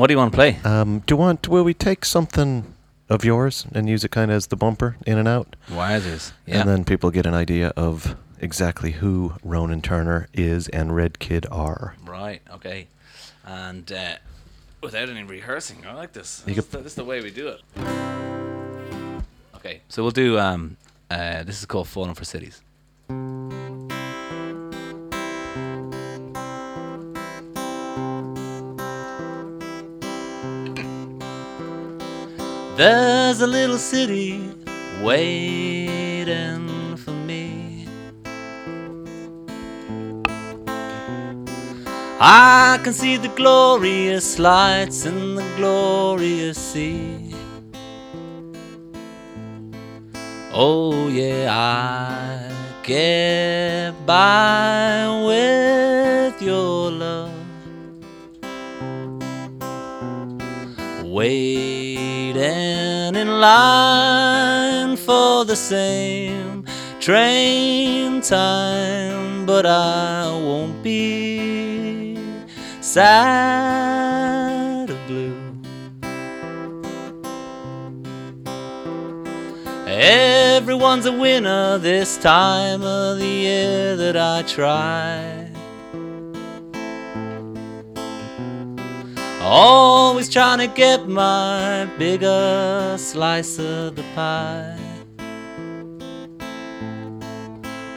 What do you want to play? Um, do you want? Will we take something of yours and use it kind of as the bumper in and out, Wowzers. Yeah. and then people get an idea of exactly who Ronan Turner is and Red Kid are. Right. Okay. And uh, without any rehearsing, I like this. You This, could- is the, this is the way we do it. Okay. So we'll do. Um. Uh. This is called "Falling for Cities." There's a little city waiting for me. I can see the glorious lights in the glorious sea. Oh, yeah, I get by with your love. In line for the same train time, but I won't be sad or blue. Everyone's a winner this time of the year that I try. Always trying to get my bigger slice of the pie.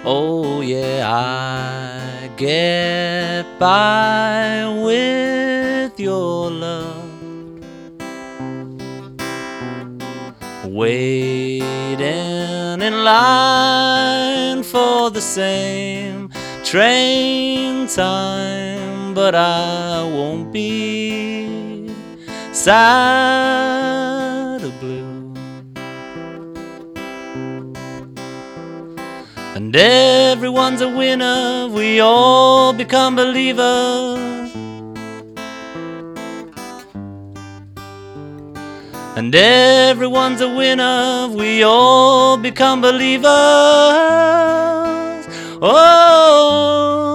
Oh, yeah, I get by with your love. Waiting in line for the same train time, but I won't be sad or blue. And everyone's a winner, we all become believers. And everyone's a winner, we all become believers. Oh,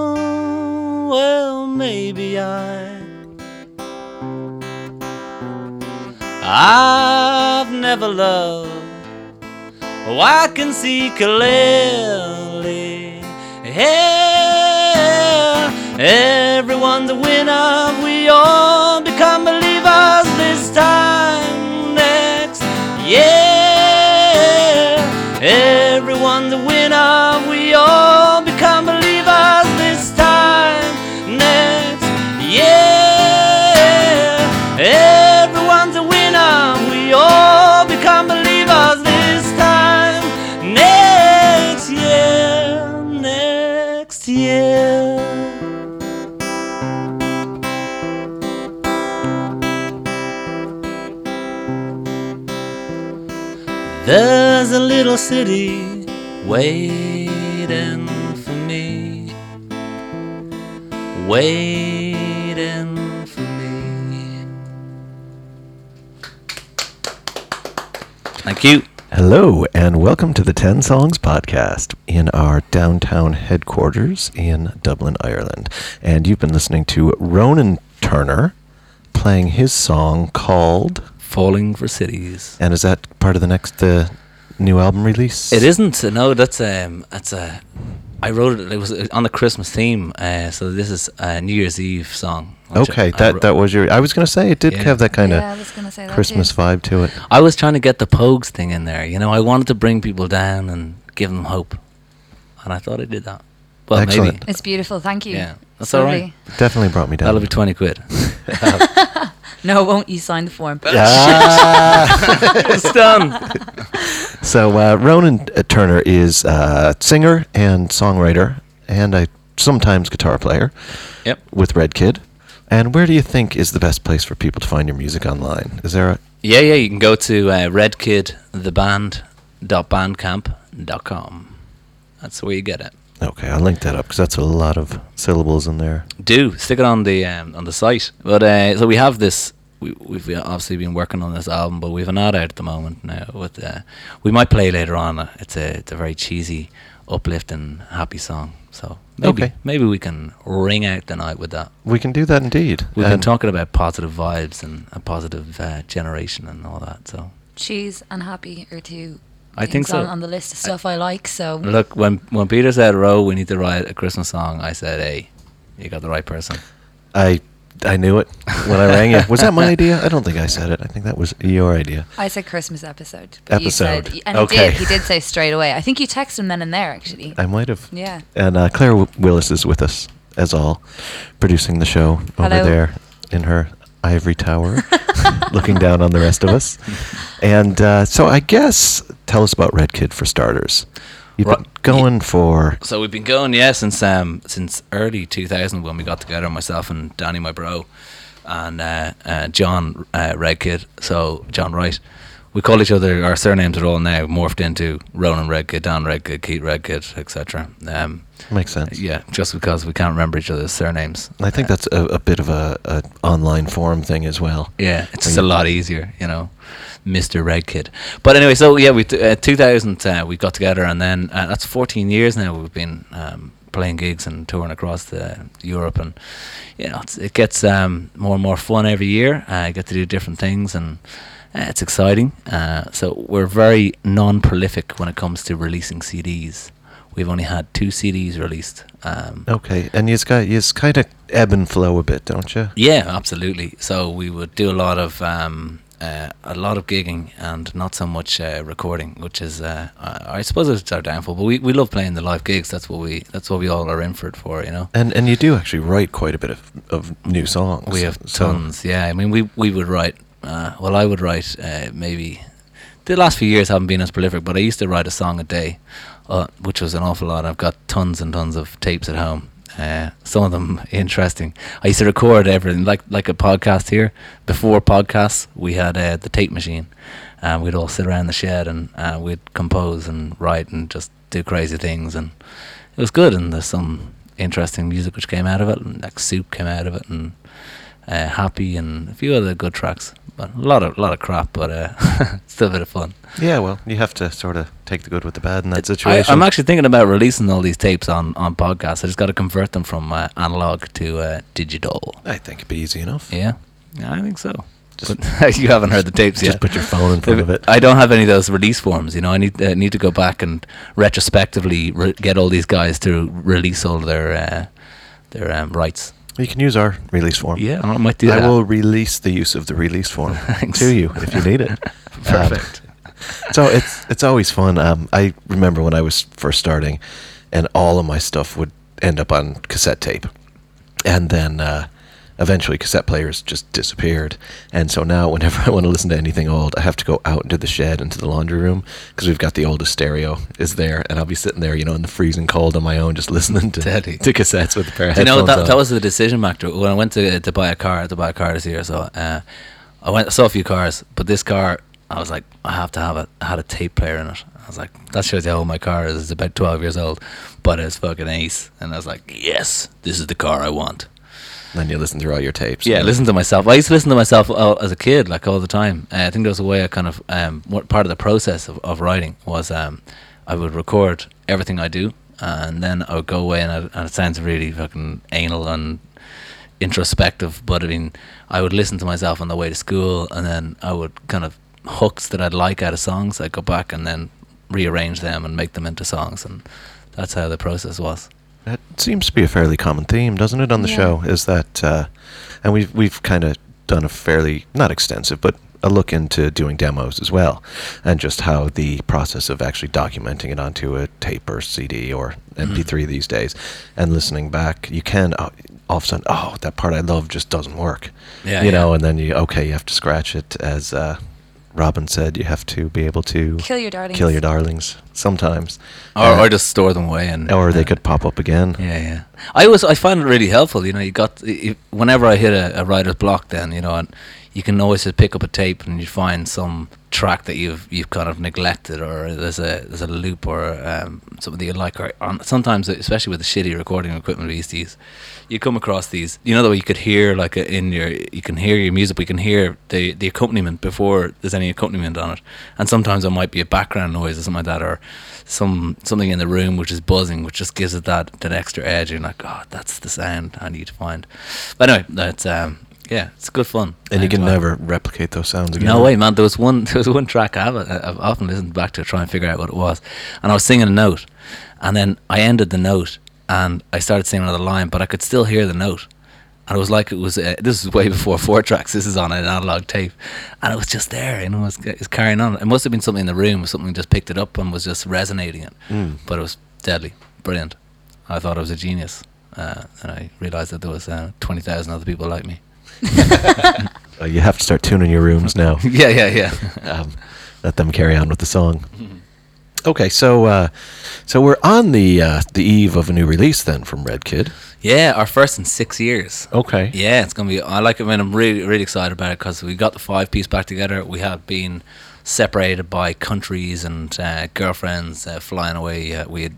never. Oh, I can see clearly. Yeah, everyone's a winner. We all city waiting for me. Waiting for me. Thank you. Hello, and welcome to the 10 Songs Podcast in our downtown headquarters in Dublin, Ireland. And you've been listening to Ronan Turner playing his song called. Falling for Cities. And is that part of the next uh, new album release? It isn't. uh, No, that's um, that's a. I wrote it. It was uh, on the Christmas theme. Uh, so this is a New Year's Eve song. Okay, I that wrote- that was your. I was going to say it did Yeah. have that kind of yeah, I was gonna say that Christmas too. vibe to it. I was trying to get the Pogues thing in there. You know, I wanted to bring people down and give them hope, and I thought I did that. Well, Excellent. maybe. It's beautiful. Thank you. Yeah, that's It's all right. Definitely brought me down. That'll be twenty quid. No, won't you sign the form? Ah. it's done. So uh, Ronan uh, Turner is uh, singer and songwriter, and a sometimes guitar player Yep. with Red Kid. And where do you think is the best place for people to find your music online? Is there a Yeah, yeah. You can go to uh, redkidtheband.bandcamp.com. That's where you get it. Okay? I'll link that up because that's a lot of syllables in there. do stick it on the um, on the site. But uh, so we have this. We, we've obviously been working on this album, but we've an ad out at the moment now. With uh, we might play later on. Uh, It's a it's a very cheesy, uplifting, happy song. So maybe Okay. maybe we can ring out the night with that. We can do that indeed. We've been talking about positive vibes and a positive uh, generation and all that. So Cheese and happy are two. I think things on, so. on the list of stuff I like. So look, when when Peter said, "Row, we need to write a Christmas song," I said, "Hey, you got the right person." I I knew it when I rang you. Was that my idea? I don't think I said it. I think that was your idea. I said Christmas episode. but you Episode. said, and Okay. he did. He did say straight away. I think you texted him then and there actually. I might have. yeah. And uh, Claire w- Willis is with us, as all, producing the show over Hello. there in her ivory tower, looking down on the rest of us. And uh, so I guess, tell us about Red Kid for starters. You've been going for. So we've been going, yeah, since um since early 2000 when we got together, myself and Danny, my bro, and uh, uh, John uh, Redkid. So John Wright. We call each other. Our surnames are all now morphed into Ronan Redkid, Dan Redkid, Keith Redkid, etc. Um, Makes sense. yeah, just because we can't remember each other's surnames. I think that's a, a bit of a, a online forum thing as well. Yeah, it's just a lot easier, you know, Mr. Red Kid. But anyway, so yeah, we t- uh, 2000 uh, we got together, and then uh, that's 14 years now. We've been um, playing gigs and touring across the Europe, and you know, it's, it gets um, more and more fun every year. Uh, I get to do different things, and uh, it's exciting. Uh, so we're very non-prolific when it comes to releasing CDs. We've only had two CDs released. Um, Okay, and you've got you's kind of ebb and flow a bit, don't you? yeah, absolutely. So we would do a lot of um, uh, a lot of gigging and not so much uh, recording, which is uh, I I suppose it's our downfall. But we, we love playing the live gigs. That's what we that's what we all are in for it for. You know, And and you do actually write quite a bit of, of new songs. we have so- tons. Yeah, I mean we we would write. Uh, well, I would write uh, maybe. The last few years haven't been as prolific, but I used to write a song a day, uh, which was an awful lot. I've got tons and tons of tapes at home. Uh, some of them interesting. I used to record everything like like a podcast here. Before podcasts, we had uh, the tape machine, and we'd all sit around the shed and uh, we'd compose and write and just do crazy things, and it was good. And there's some interesting music which came out of it, and like Soup came out of it, and uh, Happy, and a few other good tracks. But a lot of lot of crap, but uh, still a bit of fun. Yeah, well, you have to sort of take the good with the bad in that I, situation. I'm actually thinking about releasing all these tapes on, on podcasts. I just got to convert them from uh, analog to uh, digital. I think it'd be easy enough. Yeah, yeah, I think so. Just- But you haven't heard the tapes Just yet. put your phone in front of it. I don't have any of those release forms. You know, I need uh, need to go back and retrospectively re- get all these guys to release all their uh, their um, rights. You can use our release form. Yeah, I might do that. I will release the use of the release form Thanks. to you if you need it. Perfect. Um, so it's it's always fun. Um, I remember when I was first starting, and all of my stuff would end up on cassette tape, and then uh, eventually cassette players just disappeared. And so now, whenever I want to listen to anything old, I have to go out into the shed, into the laundry room, because we've got the oldest stereo is there, and I'll be sitting there, you know, in the freezing cold on my own, just listening to, to cassettes with a pair of you know that, on. that was the decision maker when I went to to buy a car to buy a car this year. So uh, I went I saw a few cars, but this car I was like I have to have it. I had a tape player in it. I was like that shows you how old my car is. It's about twelve years old, but it's fucking ace. And I was like, yes, this is the car I want. Then you listen through all your tapes. Yeah, listen to myself. I used to listen to myself uh, as a kid, like all the time. Uh, I think there was a way I kind of um, what part of the process of, of writing was um, I would record everything I do, and then I would go away, and, I, and it sounds really fucking anal and introspective, but I mean, I would listen to myself on the way to school, and then I would kind of hooks that I'd like out of songs. I'd go back and then rearrange them and make them into songs, and that's how the process was. That seems to be a fairly common theme, doesn't it, on the Yeah. show? Is that, uh, and we've we've kind of done a fairly not extensive, but a look into doing demos as well, and just how the process of actually documenting it onto a tape or CD or MP3 these days, and listening back, you can uh, all of a sudden, oh, that part I love just doesn't work, Yeah, you know, and then you okay, you have to scratch it, as uh, Robin said, you have to be able to Kill your darlings. kill your darlings sometimes, Or, Uh, or just store them away and or they uh, could pop up again. Yeah, yeah. I was I find it really helpful. You know, you got i whenever I hit a, a writer's block, then you know, and you can always just pick up a tape and you find some track that you've you've kind of neglected, or there's a there's a loop or um, something that you like. Or on, sometimes, especially with the shitty recording equipment we used to use, you come across these. You know the way you could hear like a, in your you can hear your music, we can hear the the accompaniment before there's any accompaniment on it. And sometimes it might be a background noise or something like that, or some something in the room which is buzzing, which just gives it that that extra edge. You're like, oh, that's the sound I need to find. But anyway, that's um, yeah, it's good fun. And you can never replicate those sounds again. No way, man. There was one. There was one track I have. I've often listened back to try and figure out what it was, and I was singing a note, and then I ended the note, and I started singing another line, but I could still hear the note, and it was like it was. Uh, this is way before four tracks. This is on an analog tape, and it was just there. You know, it was, it was carrying on. It must have been something in the room. Something just picked it up and was just resonating it. Mm. But it was deadly, brilliant. I thought I was a genius, uh, and I realized that there was uh, twenty thousand other people like me. uh, you have to start tuning your rooms now. yeah, yeah, yeah. um, let them carry on with the song. Mm-hmm. Okay, so uh, so we're on the uh, the eve of a new release then from Red Kid. Yeah, our first in six years. Okay. Yeah, it's gonna be. I like it when I'm really really excited about it because we got the five piece back together. We have been separated by countries and uh, girlfriends uh, flying away. Uh, we had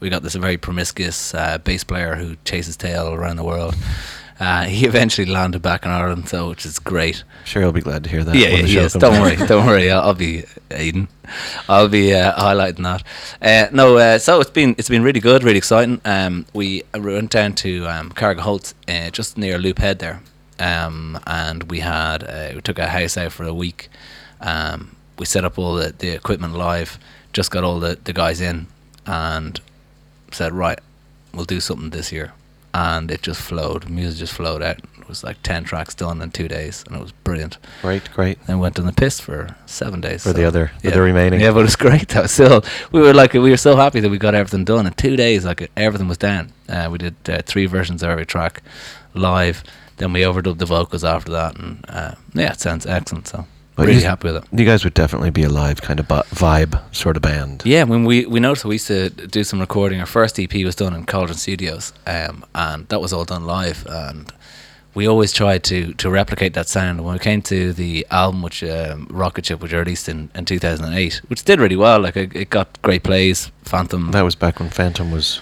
we got this very promiscuous uh, bass player who chases tail around the world. Uh, he eventually landed back in Ireland, so which is great. Sure, he'll be glad to hear that. Yeah, yeah, yes. Don't worry, don't worry. I'll, I'll be Aiden. I'll be uh, highlighting that. Uh, no, uh, so it's been it's been really good, really exciting. Um, we went down to um, uh, just near Loop Head there, um, and we had uh, we took a house out for a week. Um, we set up all the, the equipment live, just got all the, the guys in, and said, right, we'll do something this year and it just flowed. Music just flowed out. It was like ten tracks done in two days, and it was brilliant. Great, great. Then went on the piss for seven days. For so the other, yeah. the remaining. Yeah, but it was great. That was still, we were like, we were so happy that we got everything done in two days. Like everything was done. Uh, we did uh, three versions of every track live. Then we overdubbed the vocals after that, and uh, yeah, it sounds excellent. So but really happy with it. You guys would definitely be a live kind of vibe sort of band. Yeah, when we we noticed we used to do some recording. Our first EP was done in Cauldron Studios, um, and that was all done live. And we always tried to to replicate that sound. When we came to the album, which um, Rocket Ship, which released in, in 2008, which did really well. Like it, it got great plays. Phantom. That was back when Phantom was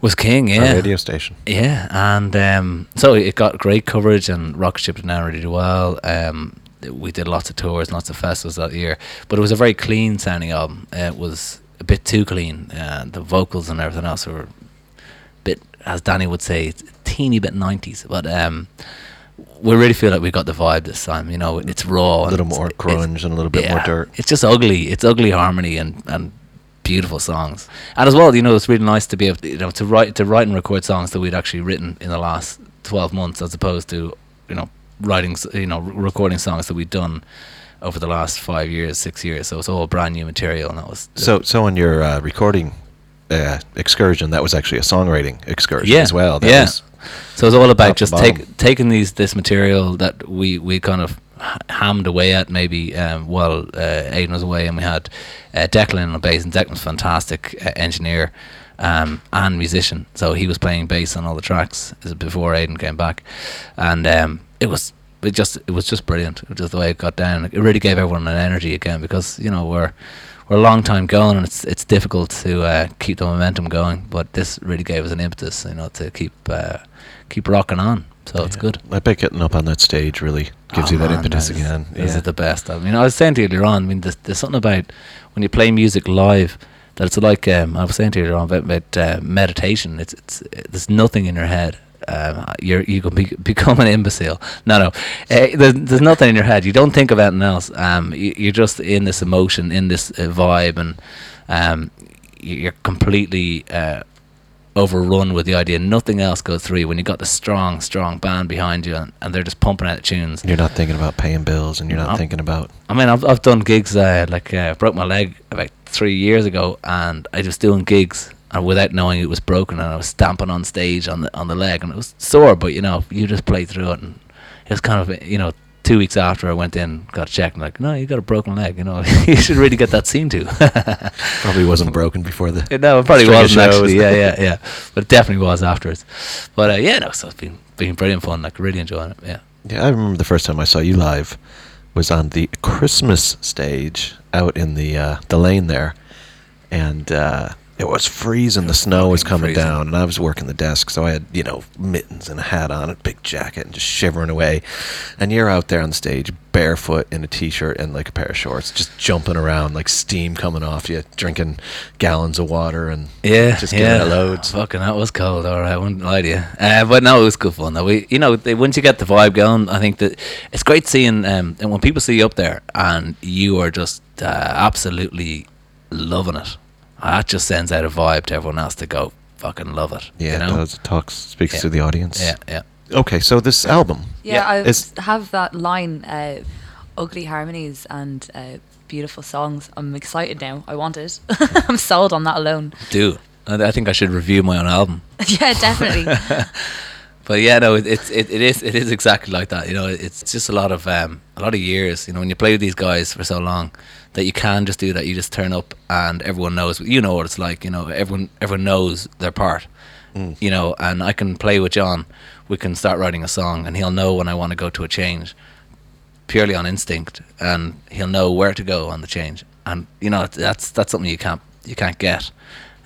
was king, yeah. radio station. Yeah, and um, so it got great coverage, and Rocket Ship did now really well. Um, we did lots of tours, lots of festivals that year. But it was a very clean sounding album. it was a bit too clean. Uh, the vocals and everything else were a bit, as Danny would say, teeny bit nineties. But um, we really feel like we got the vibe this time. You know, it's raw, a little more grunge and a little bit yeah, more dirt. It's just ugly. It's ugly harmony and and beautiful songs. And as well, you know, it's really nice to be able to, you know to write to write and record songs that we'd actually written in the last twelve months, as opposed to you know writing, you know, recording songs that we've done over the last five years, six years. So it's all brand new material, and that was so. So on your uh, recording uh, excursion, that was actually a songwriting excursion yeah, as well. That yeah. so it's all about just take, taking these this material that we we kind of hammed away at maybe um, while uh, Aiden was away, and we had uh, Declan on bass, and Declan's fantastic uh, engineer. Um, and musician, so he was playing bass on all the tracks before Aiden came back, and um, it was it just it was just brilliant. Just the way it got down. It really gave everyone an energy again because you know we're we're a long time going and it's it's difficult to uh, keep the momentum going. But this really gave us an impetus, you know, to keep uh, keep rocking on. So yeah. it's good. I bet getting up on that stage really gives oh you that man, impetus is, again. Is yeah. it the best? I mean, I was saying to you earlier on. I mean, there's, there's something about when you play music live that it's like um, I was saying to you earlier on about, about uh, meditation. It's it's there's nothing in your head um, you're you can be, become an imbecile. No, no, uh, there's, there's nothing in your head. You don't think of anything else. Um, you, are just in this emotion, in this uh, vibe, and um, you're completely uh, overrun with the idea. Nothing else goes through you when you got the strong, strong band behind you, and, and they're just pumping out tunes. You're not thinking about paying bills, and you're not I'm, thinking about. I mean, I've I've done gigs. Uh, like uh, broke my leg about three years ago, and I was doing gigs and without knowing it was broken, and I was stamping on stage on the on the leg, and it was sore, but you know, you just play through it, and it was kind of you know two weeks after I went in, got checked, and like, no, you got a broken leg. You know, you should really get that seen to. Probably wasn't broken before the. no, it probably wasn't shows. actually. Yeah, yeah, yeah. But it definitely was afterwards. But uh, yeah, no, so it's been been brilliant fun. Like really enjoying it. Yeah. Yeah, I remember the first time I saw you live was on the Christmas stage out in the uh, the lane there, and uh, it was freezing. The snow was coming freezing. down, and I was working the desk, so I had you know mittens and a hat on, a big jacket, and just shivering away. And you're out there on the stage, barefoot in a t-shirt and like a pair of shorts, just jumping around, like steam coming off you, drinking gallons of water, and Yeah, just yeah. loads. Fucking, that was cold. All right, I wouldn't lie to you. Uh, but no, it was good fun. Though we, you know, they, once you get the vibe going, I think that it's great seeing. Um, and when people see you up there and you are just uh, absolutely loving it, that just sends out a vibe to everyone else to go fucking love it. Yeah, you it know? does. It talks, speaks Yeah. to the audience. Yeah, yeah. Okay, so this album, Yeah, Yeah. I It's- have that line, uh, ugly harmonies and uh, beautiful songs. I'm excited now. I want it. I'm sold on that alone. Do. I I think I should review my own album. yeah, definitely. But yeah, no, it, it's it, it is it is exactly like that. You know, it's just a lot of um, a lot of years. You know, when you play with these guys for so long, that you can just do that. You just turn up and everyone knows. You know what it's like. You know, everyone everyone knows their part. Mm. You know, and I can play with John. We can start writing a song, and he'll know when I want to go to a change, purely on instinct, and he'll know where to go on the change. And you know, that's that's something you can't you can't get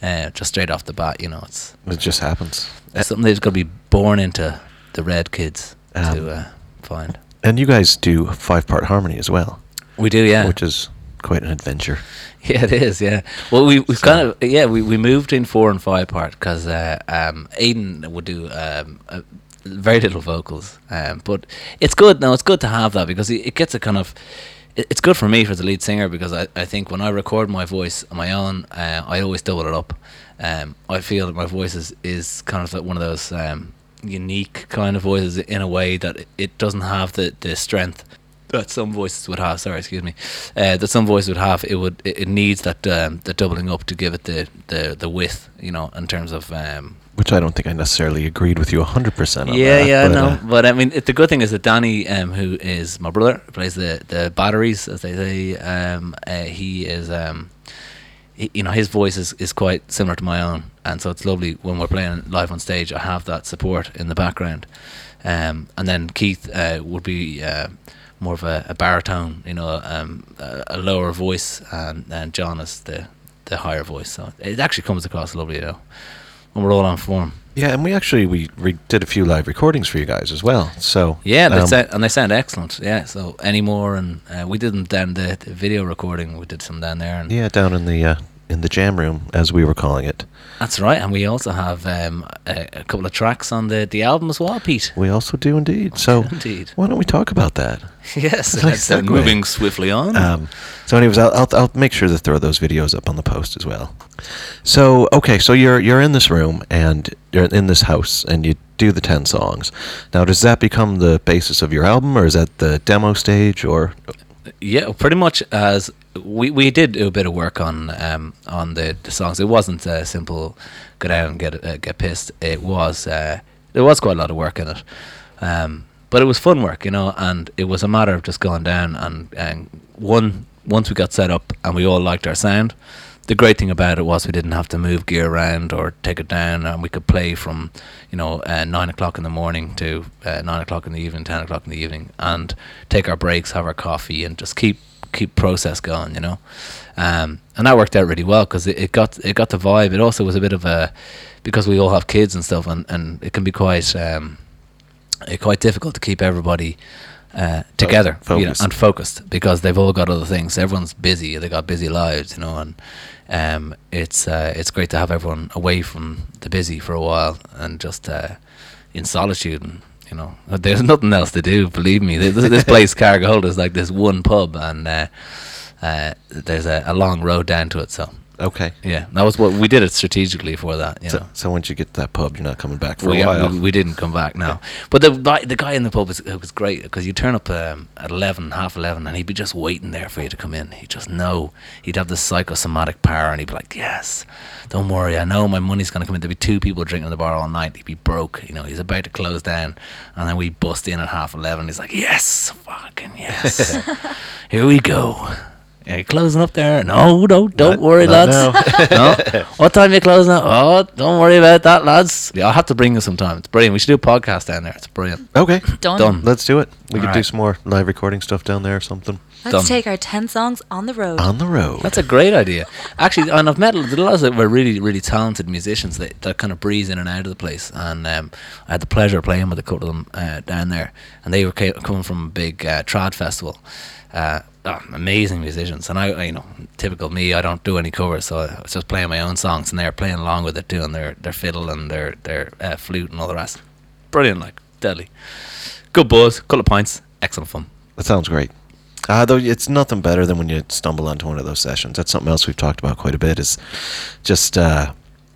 uh, just straight off the bat. You know, it's it just happens. it's something that's got to be born into the red kids Um, to uh, find. And you guys do five part harmony as well, We do, yeah. which is quite an adventure. yeah, it is, yeah. Well, we we So- kind of yeah we, we moved in four and five part because uh, um, Aiden would do um, uh, very little vocals, um, but it's good. No, it's good to have that because it, it gets a kind of. It's good for me for the lead singer because I, I think when I record my voice on my own, uh, I always double it up. Um, I feel that my voice is, is kind of like one of those um, unique kind of voices in a way that it, it doesn't have the, the strength that some voices would have. Sorry, excuse me. Uh, that some voices would have. It would. It, it needs that um, the doubling up to give it the, the, the width. You know, in terms of. Um, Which I don't think I necessarily agreed with you 100% on yeah, that. yeah, but, no. uh, but I mean, it, the good thing is that Danny, um, who is my brother, plays the the batteries, as they say. Um, uh, he is. Um, he, you know, his voice is, is quite similar to my own, and so it's lovely when we're playing live on stage. I have that support in the background, um, and then Keith uh, would be uh, more of a, a baritone, you know, um, a, a lower voice, and, and John is the the higher voice. So it actually comes across lovely, you know, when we're all on form. yeah, and we actually we re- did a few live recordings for you guys as well. So Yeah, they um, sound, and they sound excellent. Yeah, so anymore, and uh, we did them down the, the video recording. We did some down there, and yeah, down in the uh, in the jam room as we were calling it. that's right. And we also have um, a, a couple of tracks on the, the album as well, Pete. We also do indeed. So Indeed. why don't we talk about that? yes, It's like let's, uh, moving swiftly on. Um, so, anyways, I'll, I'll I'll make sure to throw those videos up on the post as well. So, okay, so you're you're in this room and you're in this house and you do the ten songs. Now, does that become the basis of your album, or is that the demo stage, or Yeah, pretty much as we we did do a bit of work on um on the, the songs. It wasn't a simple go down and get uh, get pissed. It was uh, there was quite a lot of work in it, um, but it was fun work, you know. And it was a matter of just going down and and one once we got set up and we all liked our sound. The great thing about it was we didn't have to move gear around or take it down, and we could play from, you know, uh, nine o'clock in the morning to uh, nine o'clock in the evening, ten o'clock in the evening, and take our breaks, have our coffee, and just keep keep process going, you know. Um, and that worked out really well because it, it got it got the vibe. It also was a bit of a because we all have kids and stuff, and, and it can be quite um, uh, quite difficult to keep everybody uh, together you know, and focused because they've all got other things. Everyone's busy. They got busy lives, you know, and um, it's uh, it's great to have everyone away from the busy for a while and just uh, in solitude. And you know, there's nothing else to do. Believe me, this, this place Carrigaholt is like this one pub, and uh, uh, there's a, a long road down to it. So Okay. Yeah, that was what we did it strategically for that. You So, know. so once you get to that pub, you're not coming back for we, a while. we, we didn't come back now. But the guy- the guy in the pub was, was great because you turn up um, at eleven, half eleven, and he'd be just waiting there for you to come in. He'd just know. He'd have this psychosomatic power, and he'd be like, "Yes, don't worry. I know my money's gonna come in. There'd be two people drinking in the bar all night. He'd be broke. You know, he's about to close down, and then we bust in at half eleven. He's like, "Yes, fucking yes. Here we go." Are you closing up there? No, no, don't Not- worry, not lads. no. What time you closing up? Oh, don't worry about that, lads. Yeah, I'll have to bring you sometime. It's brilliant. We should do a podcast down there. It's brilliant. okay. Done. Done. Let's do it. We could do some more live recording stuff down there or something. Let's Done. take our 10 songs on the road. On the road. That's a great idea. Actually, and I've met a lot of were really, really talented musicians that, that kind of breeze in and out of the place. And um, I had the pleasure of playing with a couple of them uh, down there. And they were ca- coming from a big uh, trad festival. Uh, oh, amazing musicians. And I, I, you know, typical me, I don't do any covers, so I was just playing my own songs, and they were playing along with it, doing their, their fiddle and their their uh, flute and all the rest. Brilliant, like deadly. Good buzz, couple of pints, excellent fun. That sounds great. Uh, though it's nothing better than when you stumble onto one of those sessions. That's something else we've talked about quite a bit. Is just uh,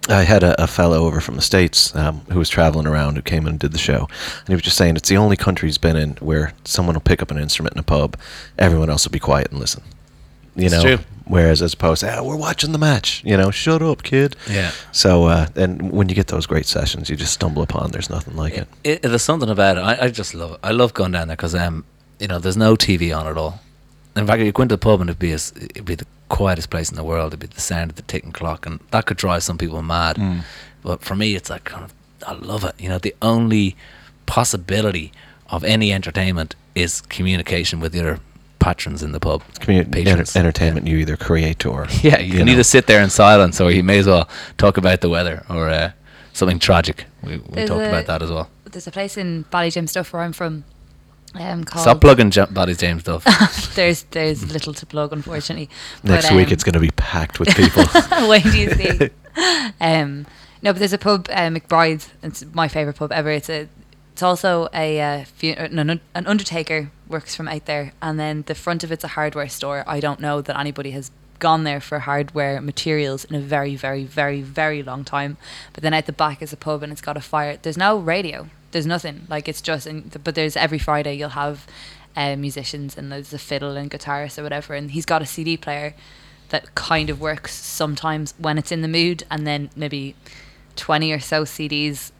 I had a, a fellow over from the states um, who was traveling around who came and did the show, and he was just saying it's the only country he's been in where someone will pick up an instrument in a pub, everyone else will be quiet and listen. You It's know, true. whereas as opposed to, ah, we're watching the match. You know, shut up, kid. Yeah. So, uh, and when you get those great sessions, you just stumble upon. There's nothing like it. it, there's something about it. I, I just love it. I love going down there because um, you know, there's no TV on at all. In fact, you go into the pub and it'd be as, it'd be the quietest place in the world. It'd be the sound of the ticking clock, and that could drive some people mad. Mm. But for me, it's like kind of, I love it. You know, the only possibility of any entertainment is communication with your patrons in the pub. Commu- enter- entertainment you either create or Yeah, you, can know. either sit there in silence, or you may as well talk about the weather or uh, something tragic. We, we talked a- about that as well. There's a place in Ballyjamesduff where I'm from um. Stop plugging J- Ballyjamesduff. there's there's little to plug, unfortunately. Next But, week um, it's going to be packed with people. Wait do you see? Um, no, but there's a pub, uh, McBride's. It's my favorite pub ever. It's a, it's also a uh, fu- uh, no, no, an undertaker works from out there, and then the front of it's a hardware store. I don't know that anybody has gone there for hardware materials in a very, very, very, very long time. But then out the back is a pub, and it's got a fire. There's no radio. There's nothing. Like it's just. In, but there's every Friday you'll have. Uh, musicians and there's a fiddle and guitarist or whatever and he's got a CD player that kind of works sometimes when it's in the mood and then maybe 20 or so CDs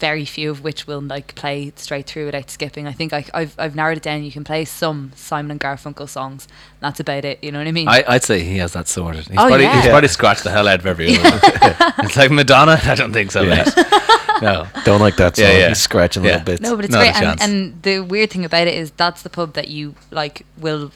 very few of which will like play straight through without skipping I think I, I've, I've narrowed it down you can play some Simon and Garfunkel songs that's about it you know what I mean I, I'd say he has that sorted. He's, Oh, probably, he's yeah. probably scratched the hell out of every it's like Madonna. I don't think so. Yeah. Mate. no. Don't like that song. Yeah, yeah. He's scratching Yeah. little bits. no but it's Not a great and, and the weird thing about it is that's the pub that you like will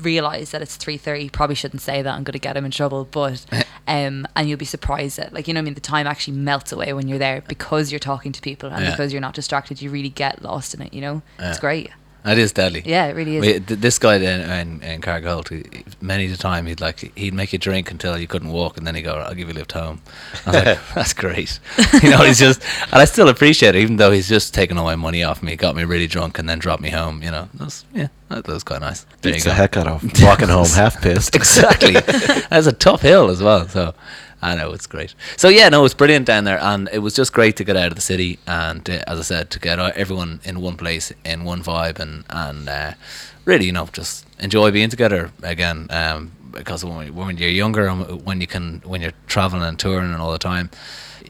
realize that it's 3.30 probably shouldn't say that I'm going to get him in trouble but um and you'll be surprised that like you know what I mean the time actually melts away when you're there because you're talking to people and Yeah. because you're not distracted you really get lost in it you know it's great It is deadly. yeah it really is We, th- this guy in, in, in Cargill, he, he- many a time he'd like he'd make you drink until you couldn't walk, and then he'd go, "I'll give you a lift home." I was like, "That's great." you know, he's just, and I still appreciate it, even though he's just taken all my money off me, got me really drunk, and then dropped me home. You know, that's yeah, that, that was quite nice. There Beats you the go. heck out of walking home half pissed. exactly. That's a tough hill as well. So I know it's great. So yeah, no, it's brilliant down there, and it was just great to get out of the city and, uh, as I said, to get everyone in one place, in one vibe, and and uh, really, you know, just enjoy being together again. Um, because when, we- when you're younger and when you can when you're traveling and touring and all the time.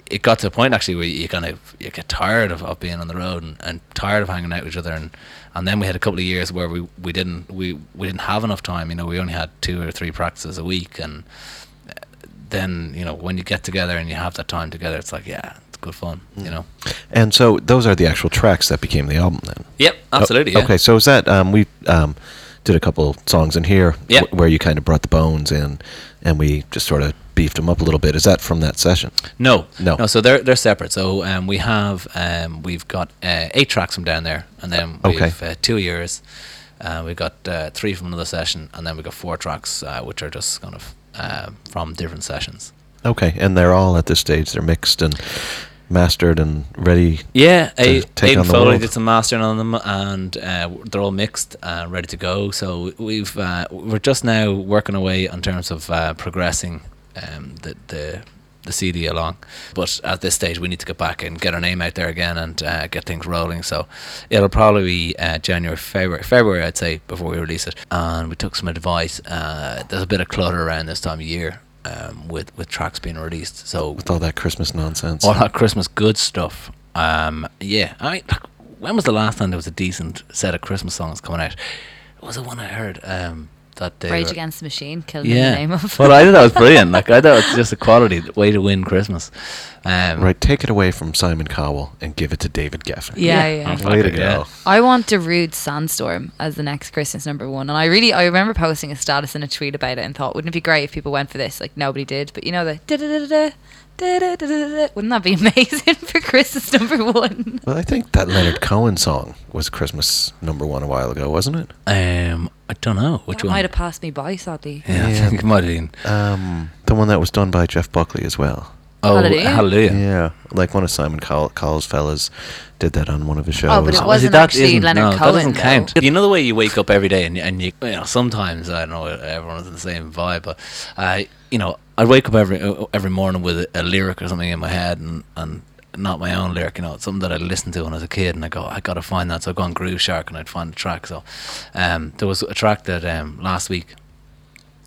It got to a point actually where you kind of you get tired of, of being on the road and, and tired of hanging out with each other and and then we had a couple of years where we, we didn't we, we didn't have enough time you know we only had two or three practices a week and then you know when you get together and you have that time together it's like yeah it's good fun you know And so those are the actual tracks that became the album then. yep absolutely Oh, yeah. Okay, so is that um, we um, did a couple songs in here Yeah. wh- where you kind of brought the bones in, and we just sort of beefed them up a little bit. Is that from that session? No, No. no. So they're they're separate. So um, we have um, we've got uh, eight tracks from down there, and then we've Okay. uh, two years. Uh, we've got uh, three from another session, and then we've got four tracks uh, which are just kind of uh, from different sessions. Okay, and they're all at this stage. They're mixed and mastered and ready. Yeah, to A- take Aiden on the Foley world. did some mastering on them, and uh, they're all mixed and ready to go. So we've uh, we're just now working away in terms of uh, progressing um, the the the CD along. But at this stage, we need to get back and get our name out there again and uh, get things rolling. So it'll probably be uh, January, February, February, I'd say, before we release it. And we took some advice. Uh, there's a bit of clutter around this time of year um, with with tracks being released. So With all that Christmas nonsense. all that Christmas good stuff. Um, yeah, I mean, when was the last time there was a decent set of Christmas songs coming out? Was it one I heard? Um, that they Rage Against the Machine, killing the name of. well, I thought that was brilliant. Like I thought it's just a quality way to win Christmas. Um, Right, take it away from Simon Cowell and give it to David Geffen. Yeah, Yeah. yeah. Way to fucking yeah. go. I want Darude Sandstorm as the next Christmas number one. And I really, I remember posting a status and a tweet about it and thought, wouldn't it be great if people went for this? Like, nobody did. But you know, the da da da da Wouldn't that be amazing for Christmas number one? Well, I think that Leonard Cohen song was Christmas number one a while ago, wasn't it? um, I don't know which that one. might have passed me by, sadly. yeah, I think it might have been. Um, the one that was done by Jeff Buckley as well. Oh, Hallelujah? hallelujah. Yeah, like one of Simon Cowell, Cowell's fellas did that on one of his shows. Oh, but it Oh, wasn't see, that actually isn't- Leonard no, Cohen, That doesn't though. count. You know the way you wake up every day and, and you, you know, sometimes, I don't know, everyone's in the same vibe, but, uh, you know, I'd wake up every uh, every morning with a, a lyric or something in my head and, and not my own lyric, you know, it's something that I listened to when I was a kid and I go, I got to find that. So I'd go on Groove Shark and I'd find the track. So um, there was a track that um, last week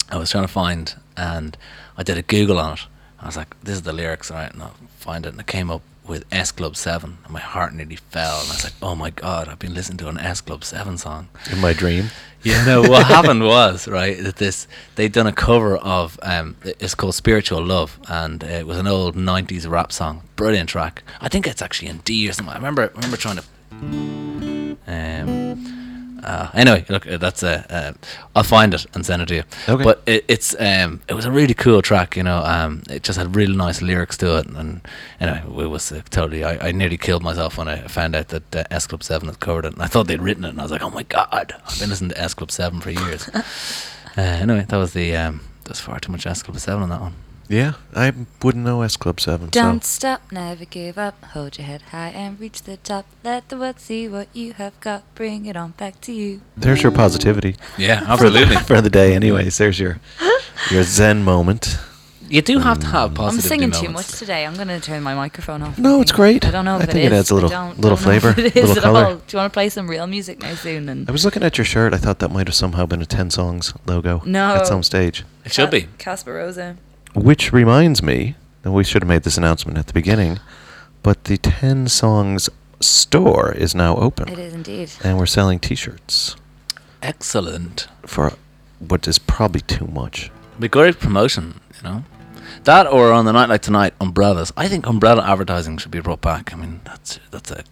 I was trying to find, and I did a Google on it. I was like, "This is the lyrics, all right?" And I find it, and I came up with S Club Seven, and my heart nearly fell. And I was like, "Oh my god, I've been listening to an S Club Seven song." in my dream. Yeah, no. What happened was right that this they'd done a cover of um, it's called "Spiritual Love," and it was an old '90s rap song. Brilliant track. I think it's actually in D or something. I remember, I remember trying to. Um, uh, anyway, look, uh, that's a. Uh, I'll find it and send it to you. Okay. But it, it's um, it was a really cool track. You know, um, it just had really nice lyrics to it, and anyway, it was uh, totally. I, I nearly killed myself when I found out that uh, S Club Seven had covered it, and I thought they'd written it, and I was like, oh my god, I've been listening to S Club Seven for years. uh, anyway, that was the. Um, there's far too much S Club Seven on that one. Yeah, I wouldn't know S Club 7. Don't so. stop, never give up. Hold your head high and reach the top. Let the world see what you have got. Bring it on back to you. There's your positivity. Yeah, for the, for the day, anyways. There's your your Zen moment. You do have to have mm. I'm positive singing too moments. much today. I'm going to turn my microphone off. No, it's great. I don't know if I if think it is. adds a little- I don't, little don't know if flavour, It is little at colour. all. Do you want to play some real music now soon? And I was looking at your shirt. I thought that might have somehow been a 10 songs logo No. at some stage. It should be. Casper Rosa. Which reminds me, and we should have made this announcement at the beginning, but the 10 songs store is now open. It is indeed. And we're selling t shirts Excellent. for what is probably too much. Be great promotion, you know. That or on the night like tonight, umbrellas. I think umbrella advertising should be brought back. I mean, that's that's a.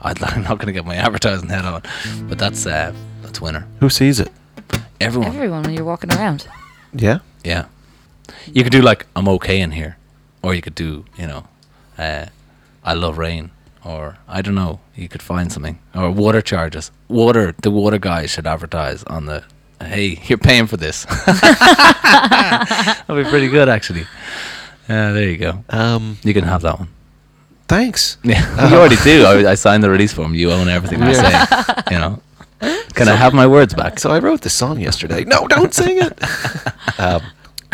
I'd, I'm not going to get my advertising head on, but that's uh, that's winner. Who sees it? Everyone. Everyone when you're walking around. Yeah? Yeah. You could do like I'm okay in here, or you could do you know, uh, I love rain, or I don't know. You could find something or water charges. Water. The water guys should advertise on the. Hey, you're paying for this. That'd be pretty good, actually. Yeah, there you go. Um, You can have that one. thanks. Yeah, you already do. I, I signed the release form. You own everything I say. You know. Can I have my words back? So I wrote this song yesterday. No, don't sing it. um,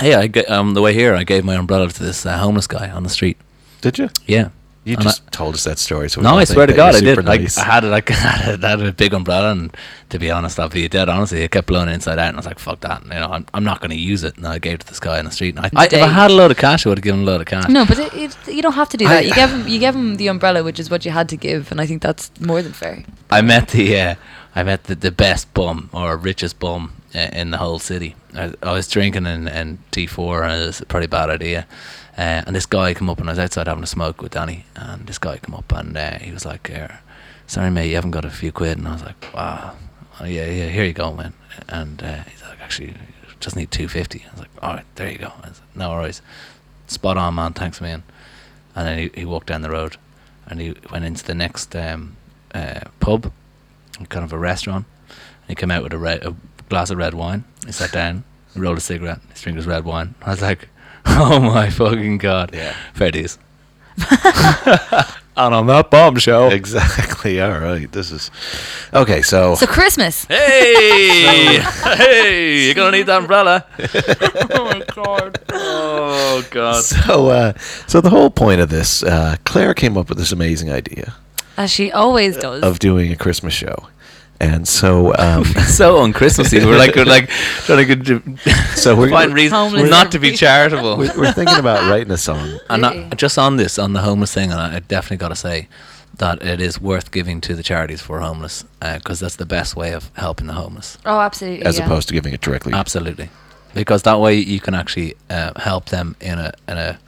Hey, I ga- on the way here, I gave my umbrella to this uh, homeless guy on the street. did you? Yeah. You And just I- told us that story. So we no, all I think swear to that God, I you're did. super Like, nice. I had it, like, I had, a, I had a big umbrella, and to be honest, I'll be dead honestly, it kept blowing inside out, and I was like, "Fuck that!" You know, I'm, I'm not going to use it. And I gave it to this guy on the street. And I, I, if I Dave. had a load of cash, I would have given him a load of cash. No, but it, it, you don't have to do I- that. You gave him you gave him the umbrella, which is what you had to give, and I think that's more than fair. I met the uh, I met the, the best bum or richest bum in the whole city. I, I was drinking in, in T4 and it was a pretty bad idea. Uh, and this guy come up and I was outside having a smoke with Danny. And this guy come up and uh, he was like, uh, "Sorry mate, you haven't got a few quid." And I was like, "Wow, oh, yeah, yeah, here you go, man." And uh, he's like, "Actually, just need 250." I was like, "All right, there you go." I was like, "No worries, spot on, man. Thanks, man." And then he, he walked down the road and he went into the next um, uh, pub, kind of a restaurant. And he came out with a, red, a glass of red wine. He sat down, rolled a cigarette, he's drinking his red wine. I was like, oh my fucking god. Yeah. Fair dues. And on that bombshell. Exactly. All right. This is okay. So, So Christmas. Hey, hey, you're gonna need that umbrella. oh my god. Oh god. so, uh, so the whole point of this, uh, Claire came up with this amazing idea As she always does. of doing a Christmas show, and so, um, so unchristmassy. We're like we're like trying to get so we're find reasons Homeless. not to be charitable. we're, we're thinking about writing a song. And Really? not, just on this, on the homeless thing, and I, I definitely got to say that it is worth giving to the charities for homeless because that's the best way of helping the homeless. oh, absolutely. as yeah. opposed to giving it directly. Absolutely, because that way you can actually uh, help them in a in a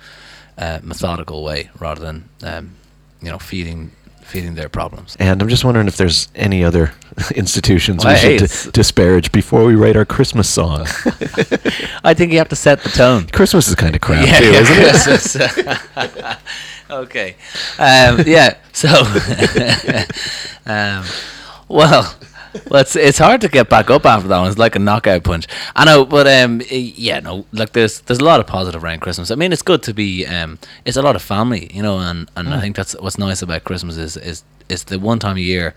uh, methodical way rather than um, you know feeding feeding their problems. And I'm just wondering if there's any other institutions Well, we hey, should d- disparage before we write our Christmas song. I think you have to set the tone. Christmas is kind of crap Yeah, too, yeah, isn't it? Okay. Um, yeah. So, um, well, well, it's it's hard to get back up after that one. It's like a knockout punch. I know, but um, yeah, no, like there's there's a lot of positive around Christmas. I mean, it's good to be um, it's a lot of family, you know, and and I think that's what's nice about Christmas is is is the one time a year.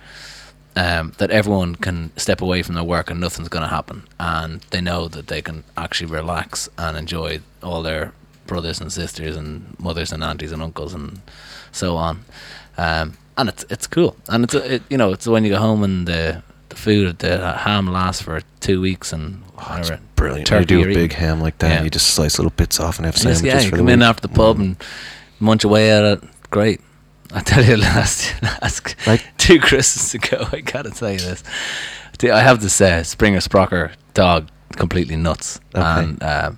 Um, that everyone can step away from their work and nothing's going to happen, and they know that they can actually relax and enjoy all their brothers and sisters and mothers and aunties and uncles and so on. Um, and it's it's cool, and it's it, you know it's when you go home and the the food at the ham lasts for two weeks and Oh, whatever. brilliant. You do a big ham like that. Yeah. And you just slice little bits off and have And sandwiches just, yeah, you for come in week. after the pub Mm. and munch away at it. Great. I tell you, last last Right. two Christmases ago, I gotta tell you this. I have this uh, Springer Sprocker dog, completely nuts, Okay. and um,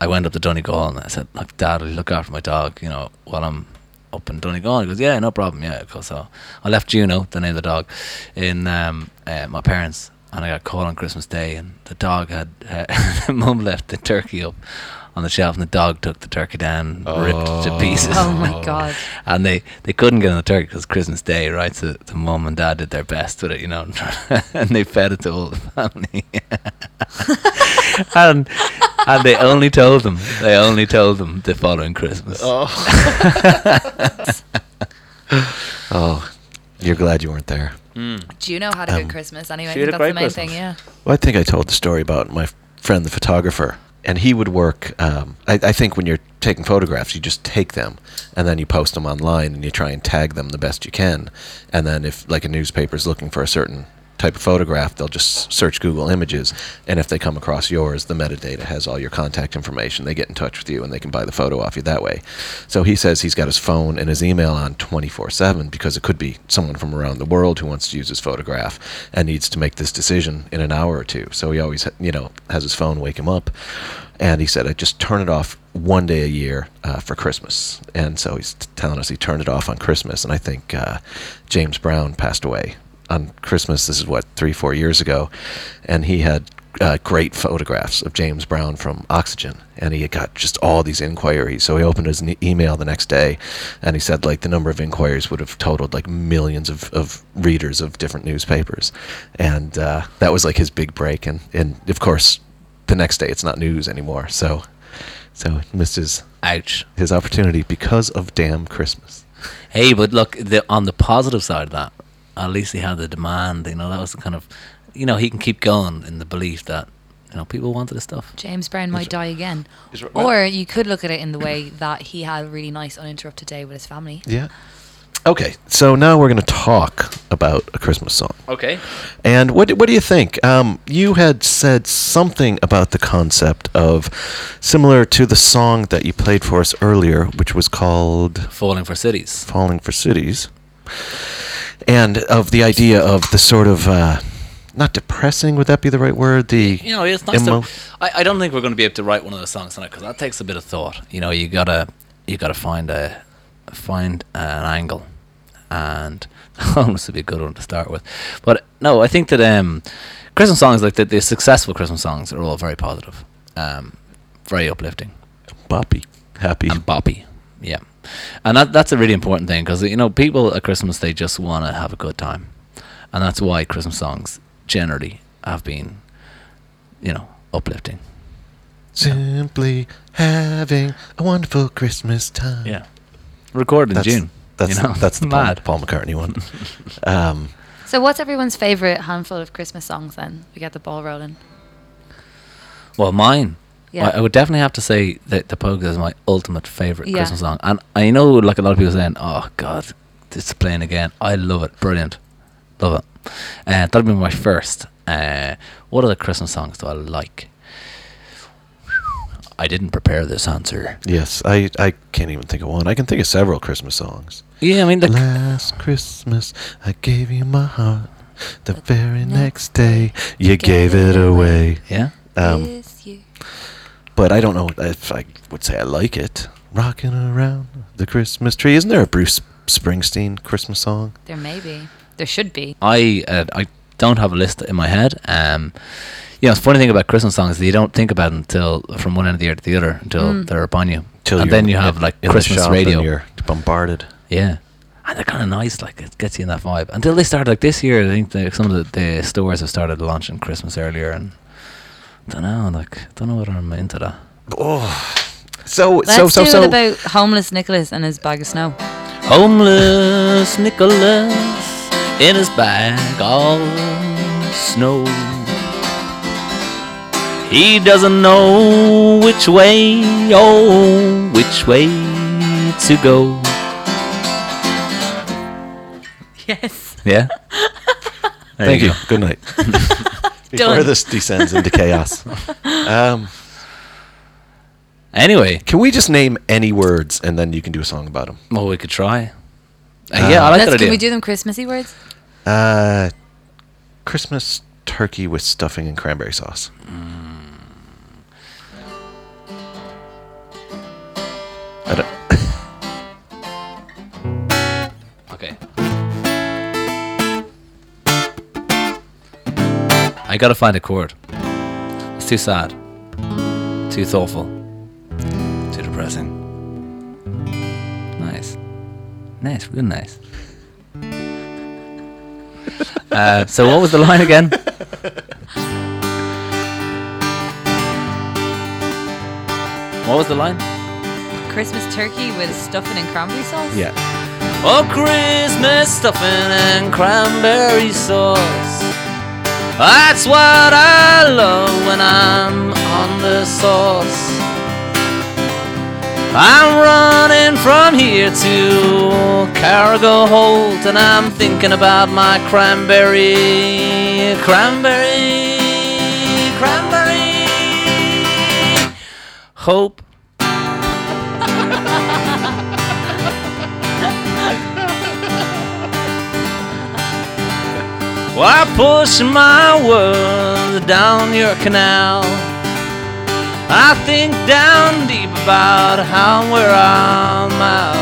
I went up to Donegal and I said, "Like, Dad, will you look after my dog? You know, while I'm up in Donegal." He goes, "Yeah, no problem. Yeah." Cool. So I left Juno, the name of the dog, in um, uh, my parents, and I got called on Christmas Day, and the dog had uh, mum left the turkey up on the shelf, and the dog took the turkey down, ripped it to pieces. Oh my god. and they, they couldn't get on the turkey because Christmas Day, right? So the mum and dad did their best with it, you know, and they fed it to all the family. and and they only told them, they only told them the following Christmas. Oh, you're glad you weren't there. do Juno had a Um, good Christmas anyway. I she had think a that's the great main Christmas. thing, yeah. Well, I think I told the story about my friend, the photographer, and he would work. Um, I, I think when you're taking photographs, you just take them and then you post them online and you try and tag them the best you can. And then if like a newspaper is looking for a certain type of photograph, they'll just search Google Images, and if they come across yours, the metadata has all your contact information. They get in touch with you and they can buy the photo off you that way. So he says he's got his phone and his email on 24 7 because it could be someone from around the world who wants to use his photograph and needs to make this decision in an hour or two. So he always, you know, has his phone wake him up. And he said, I just turn it off one day a year uh, for Christmas. And so he's telling us he turned it off on Christmas. And I think uh, James Brown passed away on Christmas. This is what, three, four years ago. And he had uh, great photographs of James Brown from Oxegen. And he had got just all these inquiries. So he opened his ne- email the next day and he said, like, the number of inquiries would have totaled like millions of, of readers of different newspapers. And uh, that was like his big break. And, and of course, the next day it's not news anymore. So, so he missed his Ouch. his opportunity because of damn Christmas. Hey, but look, the, on the positive side of that, at least he had the demand. You know, that was the kind of, you know, he can keep going in the belief that, you know, people wanted his stuff. James Brown might die again. Is Or you could look at it in the way that he had a really nice uninterrupted day with his family. Yeah. Okay, so now we're going to talk about a Christmas song. Okay. And what what do you think? Um, you had said something about the concept of similar to the song that you played for us earlier, which was called Falling for cities. "Falling for Cities," and of the idea of the sort of uh, not depressing. Would that be the right word? The You know, it's nice emo- to. I, I don't think we're going to be able to write one of those songs tonight because that takes a bit of thought. You know, you gotta you gotta find a find an angle, and homeless would be a good one to start with. But no, I think that um, Christmas songs like the, the successful Christmas songs are all very positive, um, very uplifting boppy, happy. and boppy. Yeah, and that that's a really important thing because you know people at Christmas they just want to have a good time, and that's why Christmas songs generally have been, you know, uplifting. Simply having a wonderful Christmas time. Yeah. Recorded in That's- June. That's you know? that's the Paul, mad. Paul McCartney one. um, So, what's everyone's favorite handful of Christmas songs then? We get the ball rolling. Well, mine. Yeah. I, I would definitely have to say that the Pogues is my ultimate favorite Yeah. Christmas song, and I know like a lot of people saying, "Oh God, this is playing again." I love it, brilliant, love it. Uh, that'll be my first. Uh, what other Christmas songs do I like? I didn't prepare this answer. yes, I I can't even think of one. I can think of several Christmas songs. Yeah, I mean, the, Last Christmas, I gave you my heart. The very next day, you gave it away. yeah. Um, This year. But I don't know if I would say I like it. Rocking around the Christmas tree. Isn't there a Bruce Springsteen Christmas song? There may be. There should be. I uh, I don't have a list in my head. Um, you know, the funny thing about Christmas songs is you don't think about it until from one end of the year to the other until Mm. they're upon you, Till and you're then you have like Christmas radio. And you're bombarded. Yeah. And they're kind of nice, like it gets you in that vibe. Until they started, like this year, I think the, some of the, the stores have started launching Christmas earlier, and don't know, like don't know whether I'm into that. Oh, so Let's so so do so. it about homeless Nicholas and his bag of snow. Homeless Nicholas in his bag all snow. He doesn't know which way, oh, which way to go. Yes. Yeah. There Thank you. go. Good night. Before Done. this descends into chaos. Um, Anyway, can we just name any words and then you can do a song about them? well, we could try. Uh, yeah, I like Let's, that idea. can we do them Christmassy words? Uh, Christmas turkey with stuffing and cranberry sauce. I gotta find a chord. It's too sad. Too thoughtful. Too depressing. Nice. Nice, real nice. uh, so what was the line again? what was the line? Christmas turkey with stuffing and cranberry sauce? yeah. Oh, Christmas stuffing and cranberry sauce. That's what I love when I'm on the sauce. I'm running from here to Cargo Holt, and I'm thinking about my cranberry, cranberry, cranberry. Hope. Well, I push my words down your canal. I think down deep about how where I'm out.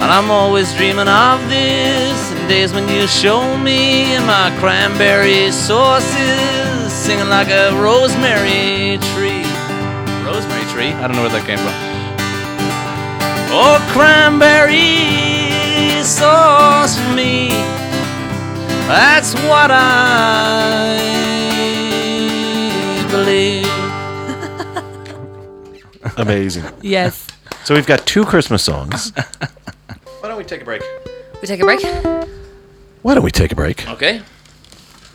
And I'm always dreaming of this days when you show me my cranberry sauces singing like a rosemary tree. Rosemary tree? I don't know where that came from. Oh, cranberry sauce for me. That's what I believe. Amazing. Yes. So we've got two Christmas songs. Why don't we take a break? we take a break? Why don't we take a break? Okay.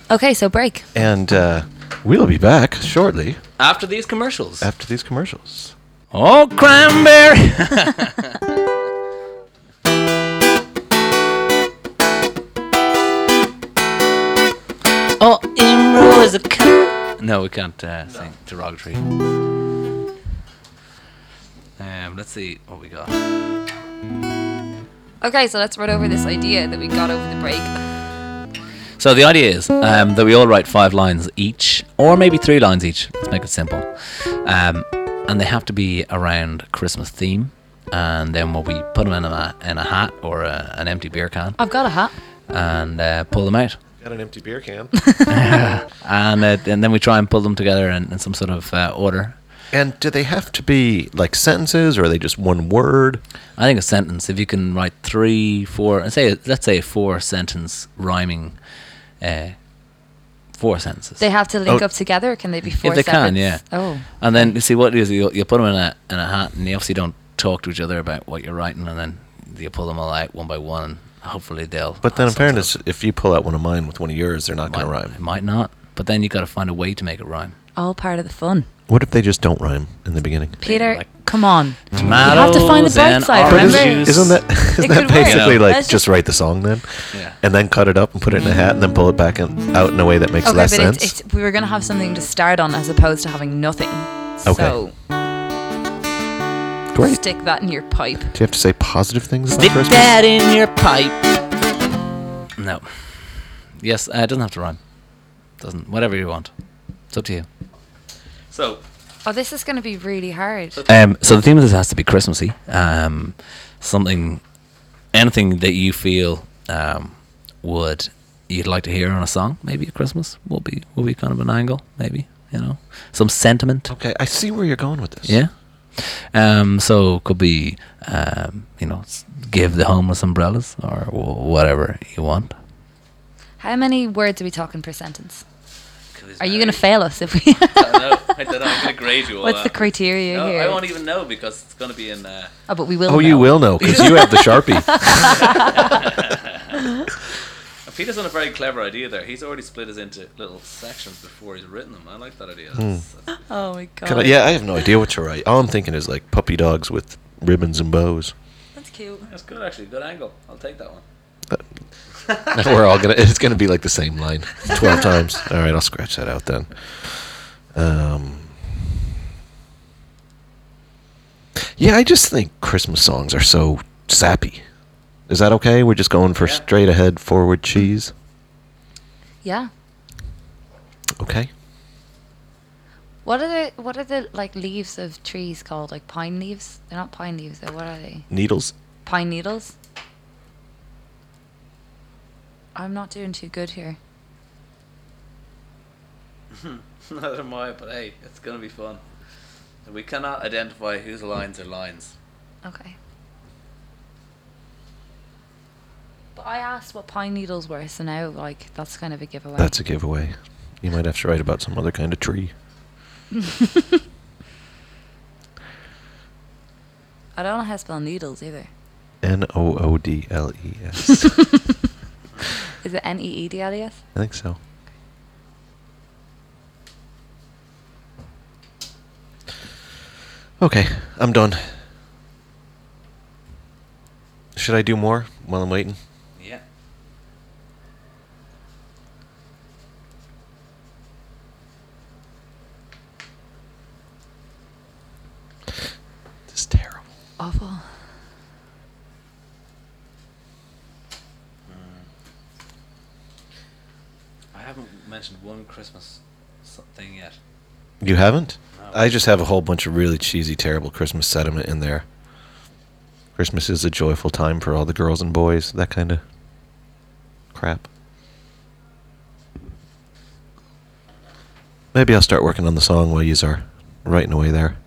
Okay, so break. And uh, we'll be back shortly After these commercials. after these commercials. Oh, cranberry. oh, Imro is a cunt. No, we can't uh, sing derogatory. Um, let's see what we got. Okay, so let's run over this idea that we got over the break. So the idea is um, that we all write five lines each, or maybe three lines each. Let's make it simple. Um, and they have to be around Christmas theme. And then we'll we put them in a in a hat or a, an empty beer can I've got a hat. and uh, pull them out. Got an empty beer can. And uh, and then we try and pull them together in, in some sort of uh, order. and do they have to be like sentences or are they just one word? I think a sentence. If you can write three, four, and say let's say a four sentence rhyming, uh, four sentences. They have to link Oh. up together, can they be four they can, yeah. Oh. And then you see what it is you you put them in a in a hat, and you obviously don't talk to each other about what you're writing, and then you pull them all out one by one. And Hopefully they'll. But then, in fairness, sort if you pull out one of mine with one of yours, they're not going to rhyme. It might not. But then you got to find a way to make it rhyme. All part of the fun. What if they just don't rhyme in the beginning? Peter, like- come on. Tomatoes have to find the bright and side, But remember? isn't, isn't that isn't that could work. basically You know. like just just- write the song then, Yeah. and then cut it up and put it in a hat, and then pull it back in, out in a way that makes Okay, less but sense? it's, it's, we were going to have something to start on as opposed to having nothing. Okay. So Great. stick that in your pipe. Do you have to say positive things Stick Christmas? that in your pipe. No. Yes, uh, it doesn't have to rhyme. Doesn't. Whatever you want. It's up to you. So, Oh, this is going to be really hard. um, so the theme of this has to be Christmassy. Um, something, anything that you feel um, would you'd like to hear on a song, maybe at Christmas, will be will be kind of an angle, maybe you know, some sentiment. Okay, I see where you're going with this. Yeah. Um, so could be, um, you know, give the homeless umbrellas or wh- whatever you want. How many words are we talking per sentence? Are you going to fail us if we? I don't know. I don't know. I'm going to grade you all What's the criteria No, here? I won't even know because it's going to be in. Uh, oh, but we will. Oh, you will know because you have the sharpie. Peter's done a very clever idea there. He's already split us into little sections before he's written them. I like that idea. That's, that's, Oh my god. Can I, yeah, I have no idea what to write. All I'm thinking is like puppy dogs with ribbons and bows. That's cute. that's good, actually. Good angle. I'll take that one. We're all gonna. It's gonna be like the same line twelve times. All right, I'll scratch that out then. Um. Yeah, I just think Christmas songs are so sappy. Is that okay? We're just going for Yeah. straight ahead forward cheese. Yeah. Okay. What are the what are the like leaves of trees called? Like pine leaves? They're not pine leaves. Though. What are they? Needles. Pine needles. I'm not doing too good here. Neither am I, but hey, it's going to be fun. We cannot identify whose lines are lines. Okay. But I asked what pine needles were, so now like that's kind of a giveaway. That's a giveaway. You might have to write about some other kind of tree. I don't know how to spell needles either. N O O D L E S. Is it N E E D L E S? I think so. Okay, I'm done. Should I do more while I'm waiting? Yeah. This is terrible. Awful. I haven't mentioned one Christmas thing yet. You haven't? No. I just have a whole bunch of really cheesy, terrible Christmas sentiment in there. Christmas is a joyful time for all the girls and boys, that kind of crap. Maybe I'll start working on the song while you are writing away there. There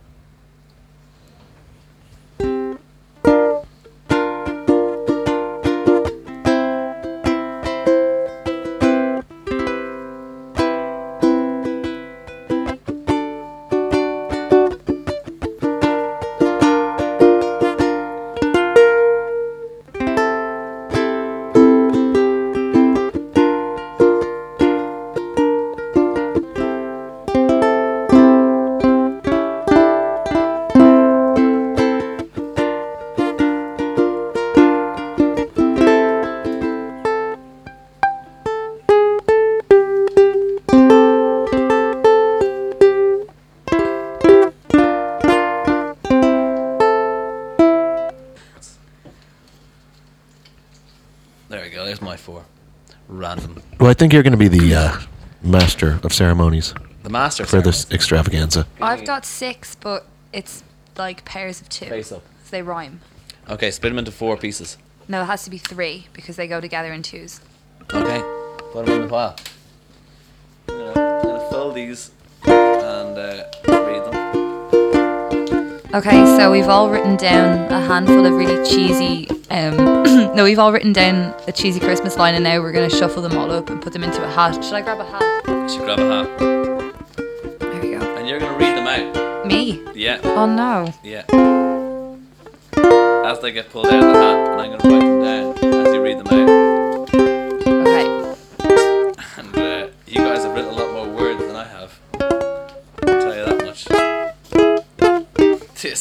think you're going to be the uh, master of ceremonies The master for this extravaganza. I've got six, but it's like pairs of two. Face up. So they rhyme. Okay, split them into four pieces. No, it has to be three because they go together in twos. Okay, put them in the pile. I'm gonna, I'm gonna fill these and uh, read them. Okay, so we've all written down a handful of really cheesy. Um, no, we've all written down a cheesy Christmas line, and now we're gonna shuffle them all up and put them into a hat. Should I grab a hat? You should grab a hat. There we go. And you're gonna read them out. Me? Yeah, Oh no. yeah. as they get pulled out of the hat, and I'm going to write them down as you read them out.